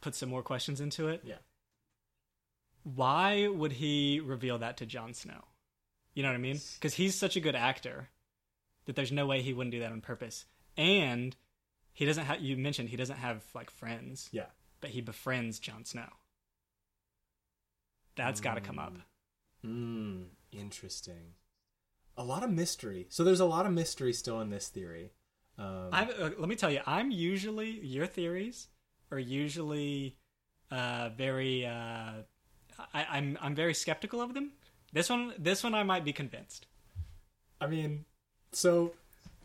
put some more questions into it. Yeah. Why would he reveal that to Jon Snow? You know what I mean? Because he's such a good actor that there's no way he wouldn't do that on purpose. And he doesn't have. You mentioned he doesn't have like friends, Yeah. but he befriends Jon Snow. That's got to come up. Hmm. Interesting. A lot of mystery. So there's a lot of mystery still in this theory. Um, uh, let me tell you, I'm usually your theories are usually uh, very. Uh, I, I'm I'm very skeptical of them. This one, this one, I might be convinced. I mean, so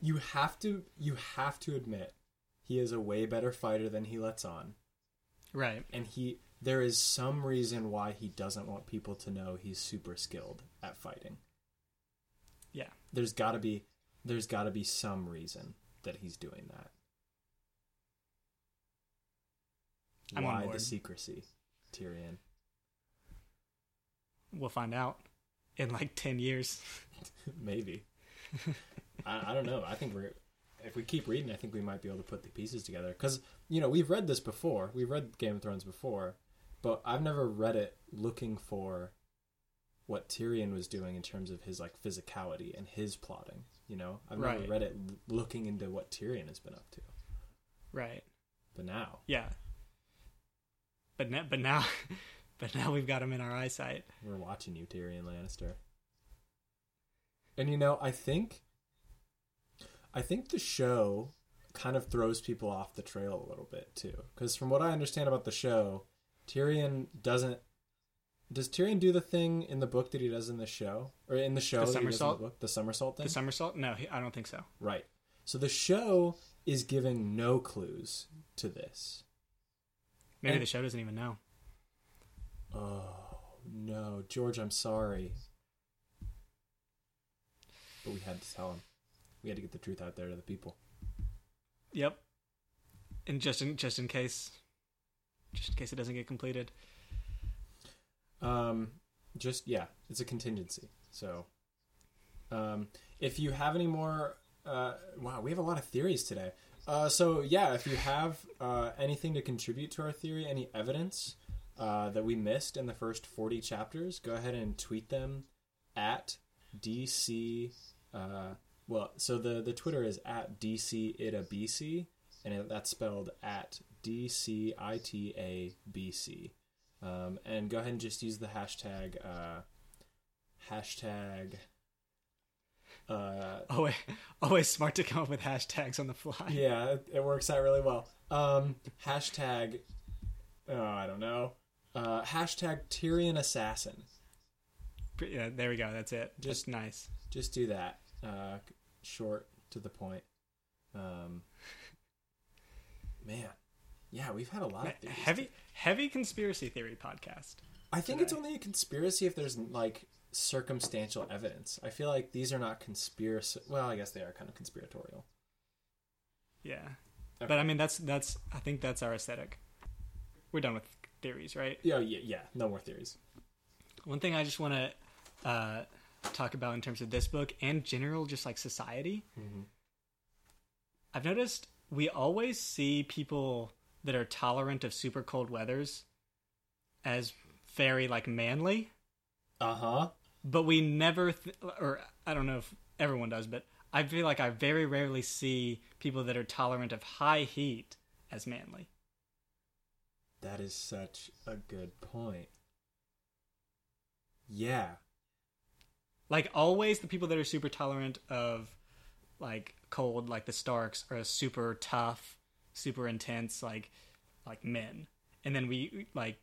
you have to you have to admit he is a way better fighter than he lets on, Right. and he there is some reason why he doesn't want people to know he's super skilled at fighting. Yeah. There's got to be there's got to be some reason that he's doing that. I'm why the secrecy, Tyrion? We'll find out in like ten years. (laughs) Maybe. I, I don't know. I think we're if we keep reading, I think we might be able to put the pieces together. Because you know we've read this before. We've read Game of Thrones before, but I've never read it looking for what Tyrion was doing in terms of his like physicality and his plotting. You know, I've never read it l- looking into what Tyrion has been up to. Right. But now, Yeah. But now, but now, (laughs) but now we've got him in our eyesight. we're watching you, Tyrion Lannister. And you know, I think I think the show kind of throws people off the trail a little bit too. Because from what I understand about the show, Tyrion doesn't. Does Tyrion do the thing in the book that he does in the show, or in the show The that he does in somersault? the book, the somersault thing? The somersault? No, I don't think so. right. So the show is giving no clues to this. Maybe And- the show doesn't even know. Oh no, George, I'm sorry. But we had to tell him. We had to get the truth out there to the people. Yep. And just in just in case, just in case it doesn't get completed. Um, just yeah, it's a contingency. So, um, if you have any more, uh, wow, we have a lot of theories today. Uh, so yeah, if you have uh, anything to contribute to our theory, any evidence uh, that we missed in the first forty chapters, go ahead and tweet them at DC. Uh, well, so the the Twitter is at DC Ita and it, that's spelled at D C I T A B C. Um, and go ahead and just use the hashtag uh, hashtag. Uh, Always, always smart to come up with hashtags on the fly. yeah, it, it works out really well. Um, hashtag. Oh, I don't know. Uh, hashtag Tyrion assassin. Yeah, there we go. That's it. Just Just- nice. Just do that. Uh, short to the point. Um, man, yeah, we've had a lot of theories. Heavy, heavy conspiracy theory podcast. I think it's only a conspiracy if there's like circumstantial evidence. I feel like these are not conspiracy. Well, I guess they are kind of conspiratorial. Yeah, Okay. but I mean that's that's I think that's our aesthetic. We're done with theories, right? Yeah, yeah, yeah. No more theories. One thing I just want to uh, talk about in terms of this book and general, just like society. Mm-hmm. I've noticed we always see people that are tolerant of super cold weathers as very like manly, Uh huh. but we never, th- or I don't know if everyone does, but I feel like I very rarely see people that are tolerant of high heat as manly. That is such a good point. Yeah. Like always, the people that are super tolerant of like cold, like the Starks, are super tough, super intense, like like men. And then we like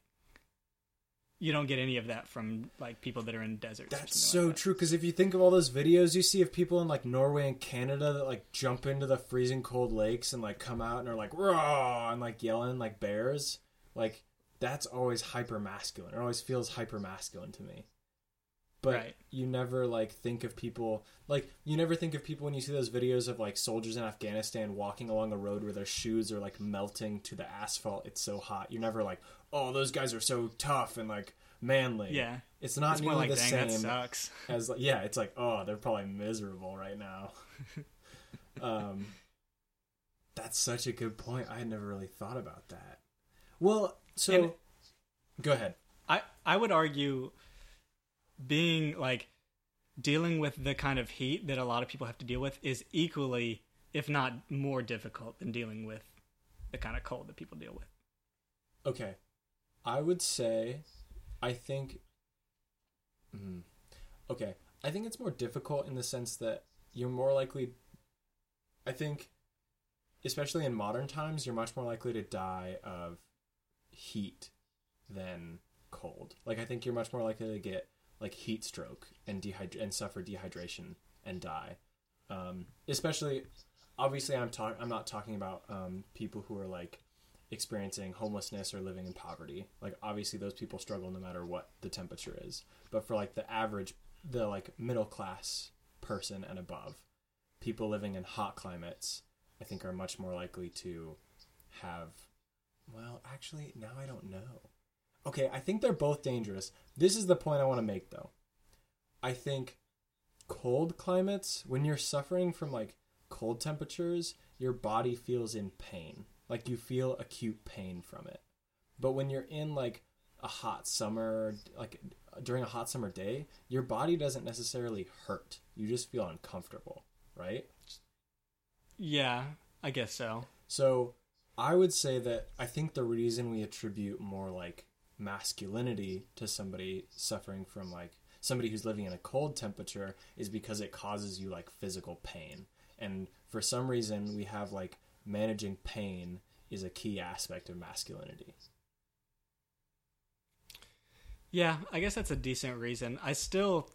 you don't get any of that from like people that are in deserts. That's so like that. true. Because if you think of all those videos you see of people in like Norway and Canada that like jump into the freezing cold lakes and like come out and are like raw and like yelling like bears, like that's always hyper masculine. It always feels hyper masculine to me. But Right. you never like think of people like you never think of people when you see those videos of like soldiers in Afghanistan walking along a road where their shoes are like melting to the asphalt. It's so hot. You're never like, oh, those guys are so tough and like manly. Yeah, It's not it's nearly like the same sucks. (laughs) as like yeah it's like oh they're probably miserable right now (laughs) um that's such a good point i had never really thought about that well so And- go ahead I I would argue being like dealing with the kind of heat that a lot of people have to deal with is equally, if not more difficult than dealing with the kind of cold that people deal with. okay. I would say i think mm, okay. I think it's more difficult in the sense that you're more likely i think especially in modern times you're much more likely to die of heat than cold. Like i think you're much more likely to get like heat stroke and dehyd- and suffer dehydration and die. Um, especially obviously i'm talking i'm not talking about um, people who are like experiencing homelessness or living in poverty. Like obviously those people struggle no matter what the temperature is. But for like the average the like middle class person and above people living in hot climates i think are much more likely to have well actually now i don't know okay i think they're both dangerous. This is the point i want to make though. I think cold climates when you're suffering from like cold temperatures your body feels in pain. Like you feel acute pain from it. But when you're in like a hot summer like during a hot summer day your body doesn't necessarily hurt. You just feel uncomfortable right? Yeah, I guess so. so I would say that I think the reason we attribute more like masculinity to somebody suffering from like somebody who's living in a cold temperature is because it causes you like physical pain. And for some reason we have like managing pain is a key aspect of masculinity. Yeah, I guess that's a decent reason. I still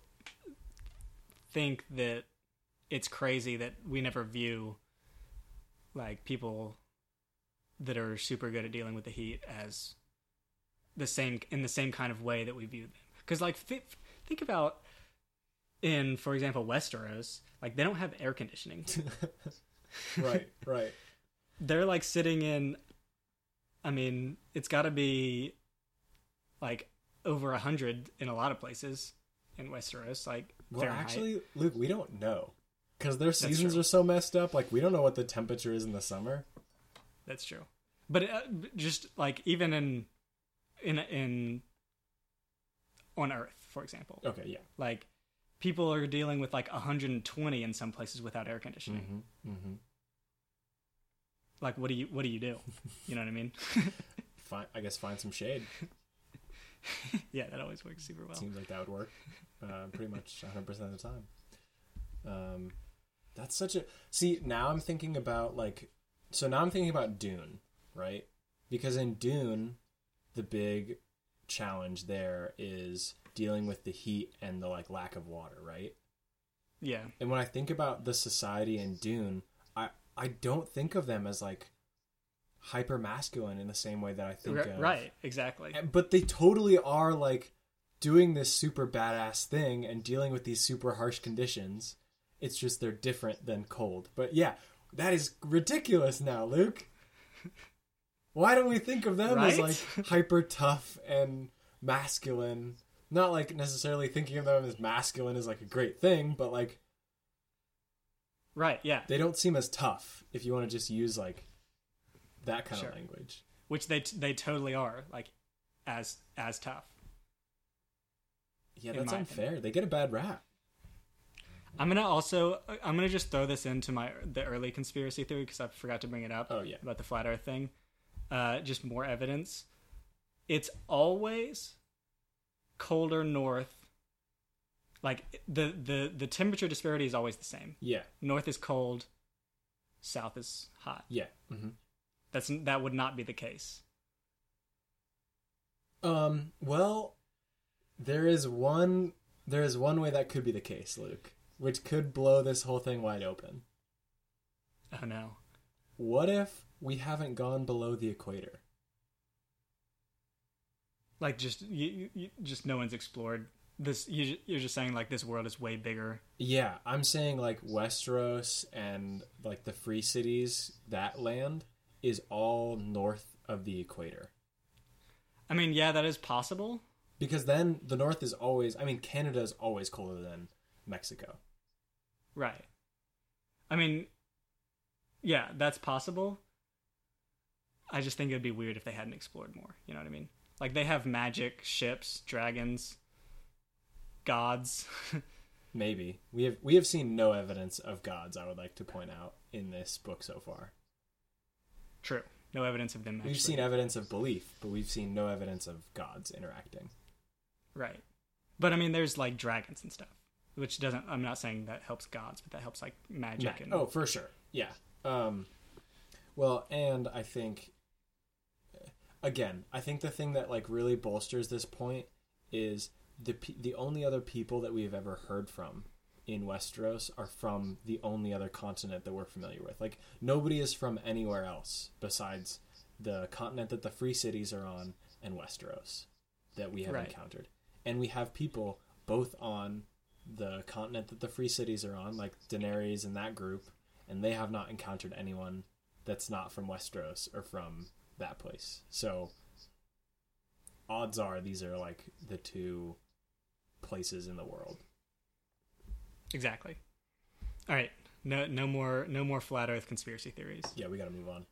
think that it's crazy that we never view like people that are super good at dealing with the heat as the same in the same kind of way that we view them. Because like th- think about in for example Westeros, like they don't have air conditioning. (laughs) right, right. they're like sitting in i mean it's got to be like over a hundred in a lot of places in Westeros. Like Well, Fahrenheit. actually, Luke, we don't know because their seasons are so messed up. Like we don't know what the temperature is in the summer. That's true. But uh, just like even in in in on Earth, for example, Okay, yeah. like people are dealing with like 120 in some places without air conditioning. Mm-hmm. Mm-hmm. Like what do you what do you do? You know what I mean? (laughs) Find, I guess find some shade. (laughs) yeah, that always works super well. Seems like that would work. Uh, pretty much 100 percent of the time. Um, that's such a see. Now I'm thinking about like, so now I'm thinking about Dune, right? Because in Dune, the big challenge there is dealing with the heat and the like lack of water, right? Yeah. And when I think about the society in Dune, I I don't think of them as like hyper masculine in the same way that I think R- of right, exactly. but they totally are like doing this super badass thing and dealing with these super harsh conditions. It's just they're different than cold. But yeah, that is ridiculous now, Luke. (laughs) Why don't we think of them as like hyper tough and masculine? Not like necessarily thinking of them as masculine is like a great thing, but like Right, yeah. they don't seem as tough if you want to just use like that kind Sure. of language. Which they they totally are like as as tough. Yeah, that's unfair. They get a bad rap. I'm gonna also I'm gonna just throw this into my the early conspiracy theory because I forgot to bring it up Oh yeah. about the flat Earth thing. Uh, just more evidence. It's always colder north. Like the the the temperature disparity is always the same. Yeah. North is cold, south is hot. Yeah. hmm That's that would not be the case. Um. Well, there is one. There is one way that could be the case, Luke, which could blow this whole thing wide open. Oh no. What if we haven't gone below the equator? Like just you, you, just no one's explored this. You, you're just saying like this world is way bigger. Yeah, I'm saying like Westeros and like the free cities, that land is all north of the equator. I mean, yeah, that is possible. Because then the north is always, I mean, Canada is always colder than Mexico. Right. I mean, yeah, that's possible. I just think it would be weird if they hadn't explored more. You know what I mean? Like they have magic ships, dragons, gods. (laughs) Maybe we have we have seen no evidence of gods. I would like to point out in this book so far. True. No evidence of them. We've seen evidence of belief, but we've seen no evidence of gods interacting. right. But I mean, there's like dragons and stuff, which doesn't. I'm not saying that helps gods, but that helps like magic Ma- and. oh, for sure. Yeah. Um, well, and I think again, I think the thing that like really bolsters this point is the the only other people that we've ever heard from in Westeros are from the only other continent that we're familiar with. Like nobody is from anywhere else besides the continent that the free cities are on and Westeros that we have Right. encountered. And we have people both on the continent that the free cities are on, like Daenerys and that group, and they have not encountered anyone that's not from Westeros or from that place. So odds are these are like the two places in the world. Exactly. All right. No, no more, no more flat Earth conspiracy theories. Yeah, we got to move on.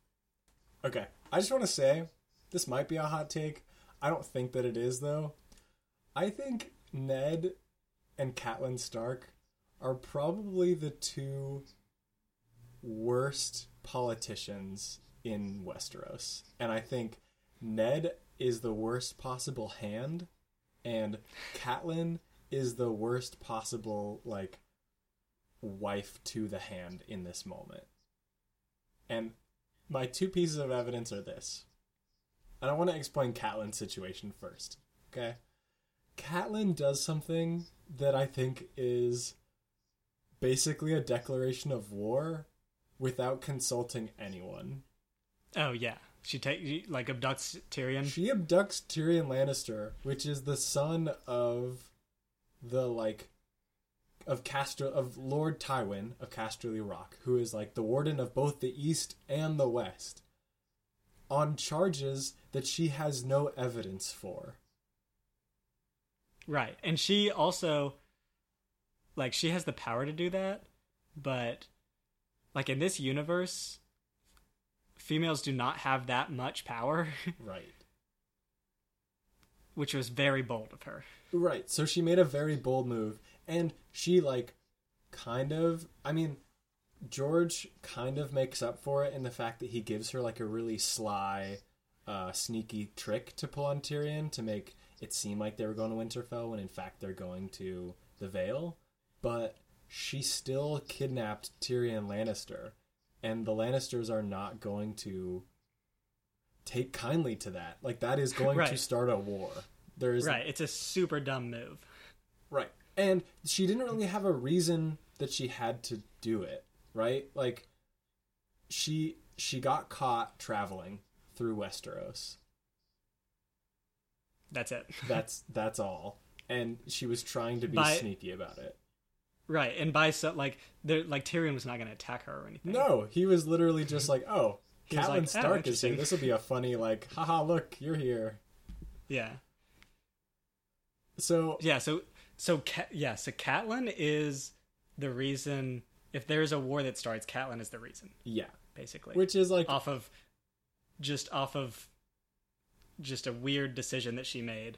Okay, I just want to say this might be a hot take. I don't think that it is though. I think Ned and Catelyn Stark are probably the two worst politicians in Westeros. And I think Ned is the worst possible hand and Catelyn is the worst possible like wife to the hand in this moment. And my two pieces of evidence are this. And I want to explain Catelyn's situation first. Okay? Catelyn does something that I think is basically a declaration of war without consulting anyone. Oh yeah, she take like abducts Tyrion. She abducts Tyrion Lannister, which is the son of the like of Castor of Lord Tywin of Casterly Rock, who is like the warden of both the East and the West, on charges that she has no evidence for. Right. And she also like she has the power to do that, but like in this universe females do not have that much power, (laughs) Right. which was very bold of her. Right. So she made a very bold move and she like kind of I mean George kind of makes up for it in the fact that he gives her like a really sly uh sneaky trick to pull on Tyrion to make it seem like they were going to Winterfell when in fact they're going to the Vale, but she still kidnapped Tyrion Lannister and the Lannisters are not going to take kindly to that. Like that is going to start a war. There is Right. It's a super dumb move. Right. And she didn't really have a reason that she had to do it, right? Like she she got caught traveling through Westeros. That's it. (laughs) That's that's all. And she was trying to be By- sneaky about it. Right. And by so like there like Tyrion was not going to attack her or anything. No, he was literally just like, "Oh, (laughs) Catelyn like, "Oh, Stark is here. This will be a funny like, haha, look, you're here." Yeah. So, Yeah, so so yeah, so Catelyn is the reason if there's a war that starts, Catelyn is the reason, yeah. basically. Which is like off of just off of just a weird decision that she made.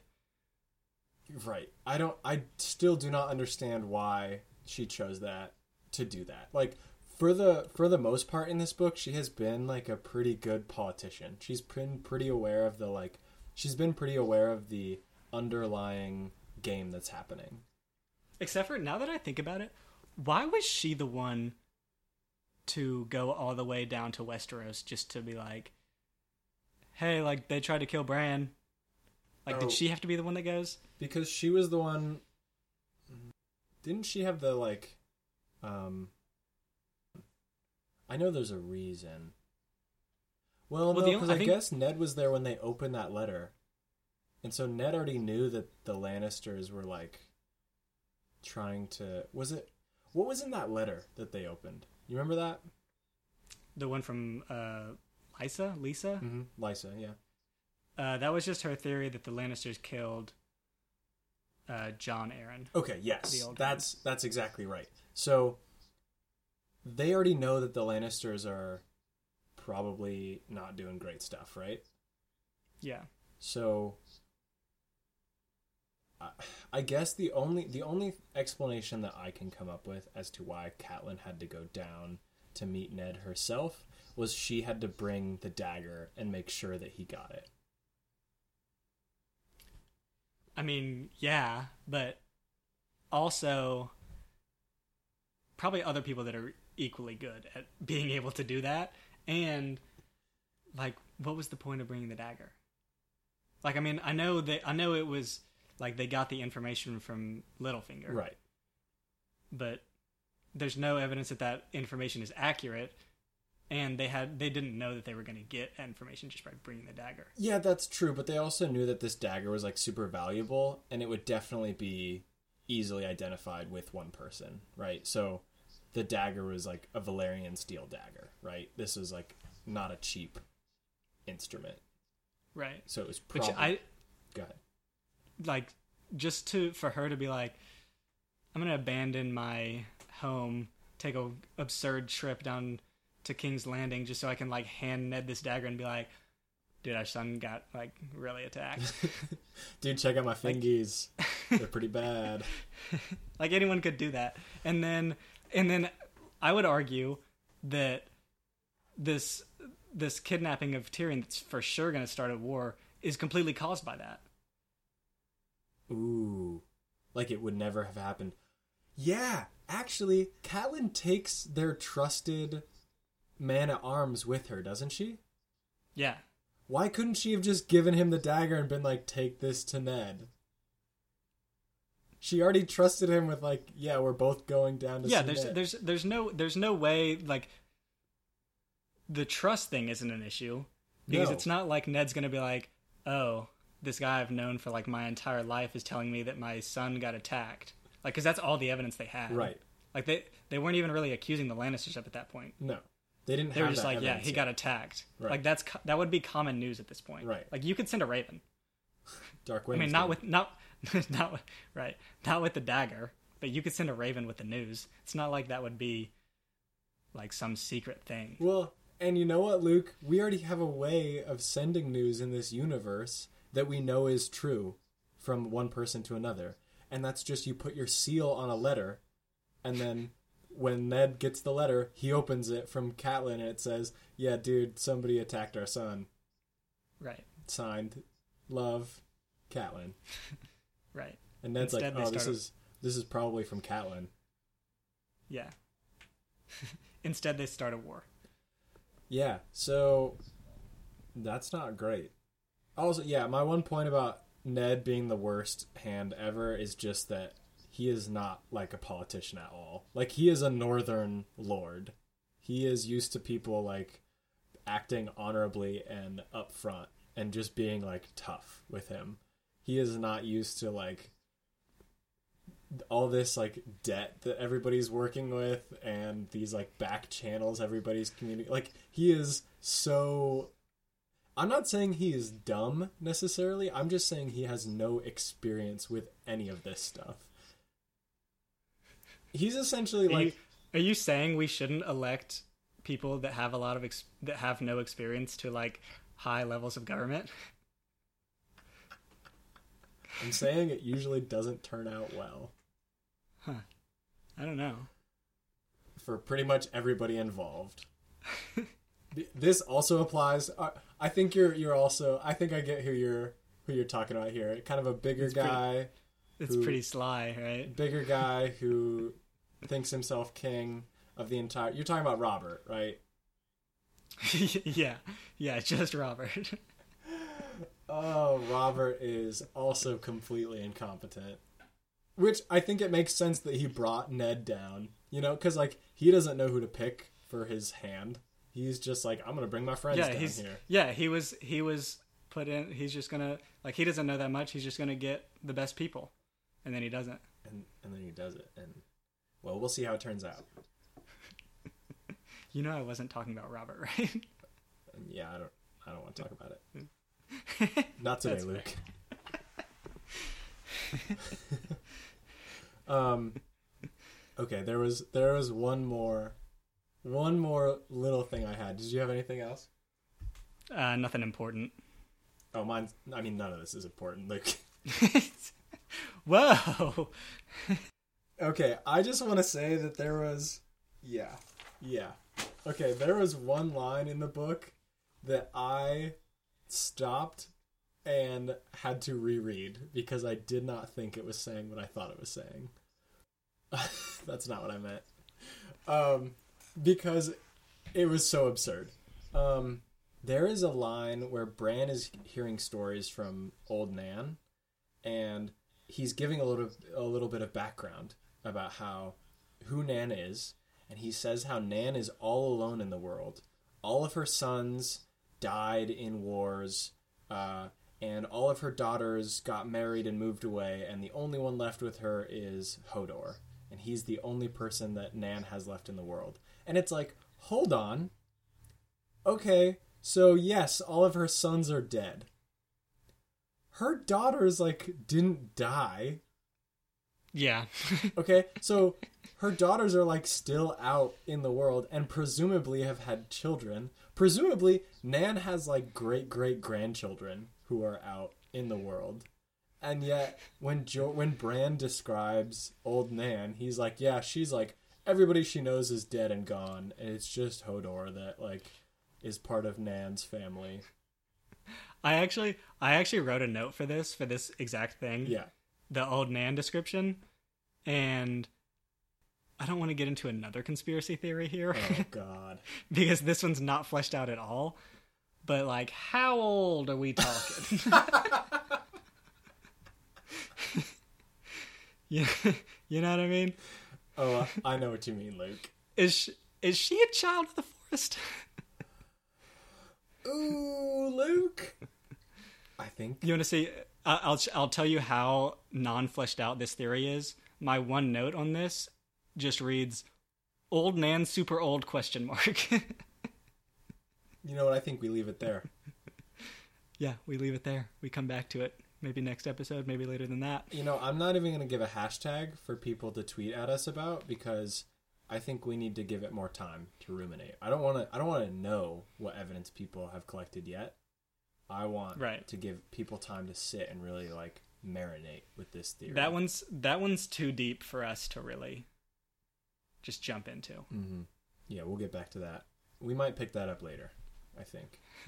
Right. I don't I still do not understand why she chose that to do that. Like for the for the most part in this book, she has been like a pretty good politician. She's been pretty aware of the like she's been pretty aware of the underlying game that's happening. Except for now that I think about it, why was she the one to go all the way down to Westeros just to be like, "Hey, like they tried to kill Bran." Like, Oh. did she have to be the one that goes? Because she was the one didn't she have the like um I know there's a reason. Well, Well, no, because I I, think- guess Ned was there when they opened that letter, and so Ned already knew that the Lannisters were like trying to. Was it what was in that letter that they opened? You remember that? The one from uh, Lysa, Lysa. Mm-hmm. Lysa, yeah. Uh, that was just her theory that the Lannisters killed uh, Jon Arryn. Okay, yes, that's that's exactly right. So they already know that the Lannisters are probably not doing great stuff, right? Yeah. So I- I guess the only the only explanation that I can come up with as to why Catelyn had to go down to meet Ned herself was she had to bring the dagger and make sure that he got it. I mean, yeah, but also probably other people that are equally good at being able to do that. And like, what was the point of bringing the dagger? Like, I mean, I know that I know it was like they got the information from Littlefinger, Right. but there's no evidence that that information is accurate. And they had they didn't know that they were going to get information just by bringing the dagger. Yeah, that's true, but they also knew that this dagger was like super valuable and it would definitely be easily identified with one person, right? So the dagger was like a Valyrian steel dagger, right? This was like not a cheap instrument. Right. So it was Which probably I Go ahead. like just to for her to be like i'm gonna abandon my home take a absurd trip down to king's landing just so i can like hand ned this dagger and be like dude our son got like really attacked (laughs) Dude, check out my fingies. (laughs) They're pretty bad. (laughs) like anyone could do that and then and then i would argue that this this kidnapping of tyrion that's for sure gonna start a war is completely caused by that Ooh. Like it would never have happened. Yeah, actually, Catelyn takes their trusted man at arms with her, doesn't she? yeah Why couldn't she have just given him the dagger and been like, take this to Ned? She already trusted him with like, yeah, we're both going down to yeah see there's Ned. there's there's no there's no way like the trust thing isn't an issue because No. it's not like Ned's gonna be like oh this guy I've known for like my entire life is telling me that my son got attacked like because that's all the evidence they had Right. like they they weren't even really accusing the Lannisters up at that point No. They didn't they were just like yeah he yet. got attacked Right. like that's that would be common news at this point Right. like you could send a raven Dark I mean not with not (laughs) not with, right, not with the dagger, but you could send a raven with the news. It's not like that would be like some secret thing. Well, and you know what, Luke? We already have a way of sending news in this universe that we know is true from one person to another. And that's just you put your seal on a letter, and then when Ned gets the letter, he opens it from Catelyn and it says, Yeah, dude, somebody attacked our son. Right, Signed, Love, Catelyn. (laughs) right. And Ned's Instead, like, Oh, this is this is probably from Catelyn. Yeah. (laughs) Instead, they start a war. Yeah, so that's not great. Also, yeah, my one point about Ned being the worst hand ever is just that he is not like a politician at all. Like he is a northern lord. He is used to people like acting honorably and upfront and just being like tough with him. He is not used to like all this like debt that everybody's working with and these like back channels everybody's communicating like he is so i'm not saying he is dumb necessarily i'm just saying he has no experience with any of this stuff he's essentially Are, like you, are you saying we shouldn't elect people that have a lot of ex- that have no experience to like high levels of government? i'm saying it usually doesn't turn out well Huh. I don't know. for pretty much everybody involved. (laughs) this also applies. Uh, I think you're you're also. I think I get who you're who you're talking about here. Kind of a bigger It's pretty- guy, It's Who- pretty sly, right? bigger (laughs) guy who thinks himself king of the entire. You're talking about Robert, right? (laughs) yeah, yeah, just Robert. (laughs) Oh, Robert is also completely incompetent. Which I think it makes sense that he brought Ned down. You know, because like he doesn't know who to pick for his hand. He's just like, I'm gonna bring my friends yeah, down he's here. yeah he was he was put in. He's just gonna like he doesn't know that much. He's just gonna get the best people, and then he doesn't. and and then he does it and well we'll see how it turns out. (laughs) You know, I wasn't talking about Robert, right? yeah i don't i don't want to talk about it. (laughs) Not today luke. (laughs) Um okay there was there was one more one more little thing i had. Did you have anything else? Uh, nothing important. oh mine i mean none of this is important luke (laughs) Whoa! Okay, I just want to say that there was, yeah, yeah. Okay, there was one line in the book that I stopped and had to reread because I did not think it was saying what I thought it was saying. (laughs) That's not what I meant. Um, because it was so absurd. Um, there is a line where Bran is hearing stories from old Nan, and he's giving a little a little bit of background about how who Nan is, and he says how Nan is all alone in the world. All of her sons died in wars, uh, and all of her daughters got married and moved away, and the only one left with her is Hodor, and he's the only person that Nan has left in the world. And it's like, hold on, okay, so yes, all of her sons are dead her daughters like didn't die. Yeah, (laughs) okay so her daughters are like still out in the world and presumably have had children. Presumably nan has like great great grandchildren who are out in the world. And yet when jo- when bran describes old nan he's like yeah she's like everybody she knows is dead and gone. And it's just hodor that like is part of nan's family I actually I actually wrote a note for this for this exact thing. yeah the old Nan description, and I don't want to get into another conspiracy theory here oh (laughs) god because this one's not fleshed out at all. But like, how old are we talking? (laughs) (laughs) yeah, you know what I mean? oh i know what you mean luke Is she, is she a child of the forest? Ooh, Luke. (laughs) I think. You want to see? I- I'll I'll tell you how non fleshed out this theory is. My one note on this just reads, "Old Nan, super old?" Question mark. You know what? I think we leave it there. (laughs) yeah, we leave it there. We come back to it maybe next episode, maybe later than that. You know, I'm not even going to give a hashtag for people to tweet at us about because I think we need to give it more time to ruminate. I don't want to. I don't want to know what evidence people have collected yet. I want Right. to give people time to sit and really like marinate with this theory. That one's that one's too deep for us to really just jump into. hmm Yeah, we'll get back to that. We might pick that up later. I think. (laughs)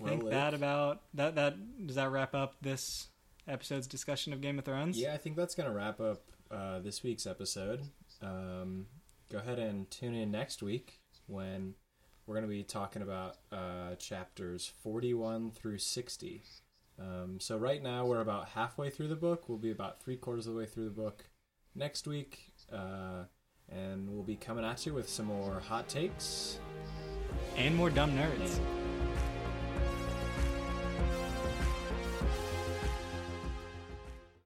I think Well, that about that that does that wrap up this episode's discussion of Game of Thrones. Yeah, I think that's gonna wrap up uh, this week's episode. Um, go ahead and tune in next week when we're gonna be talking about uh, chapters forty-one through sixty. Um, so right now we're about halfway through the book. We'll be about three quarters of the way through the book next week, uh, and we'll be coming at you with some more hot takes. And more dumb nerds.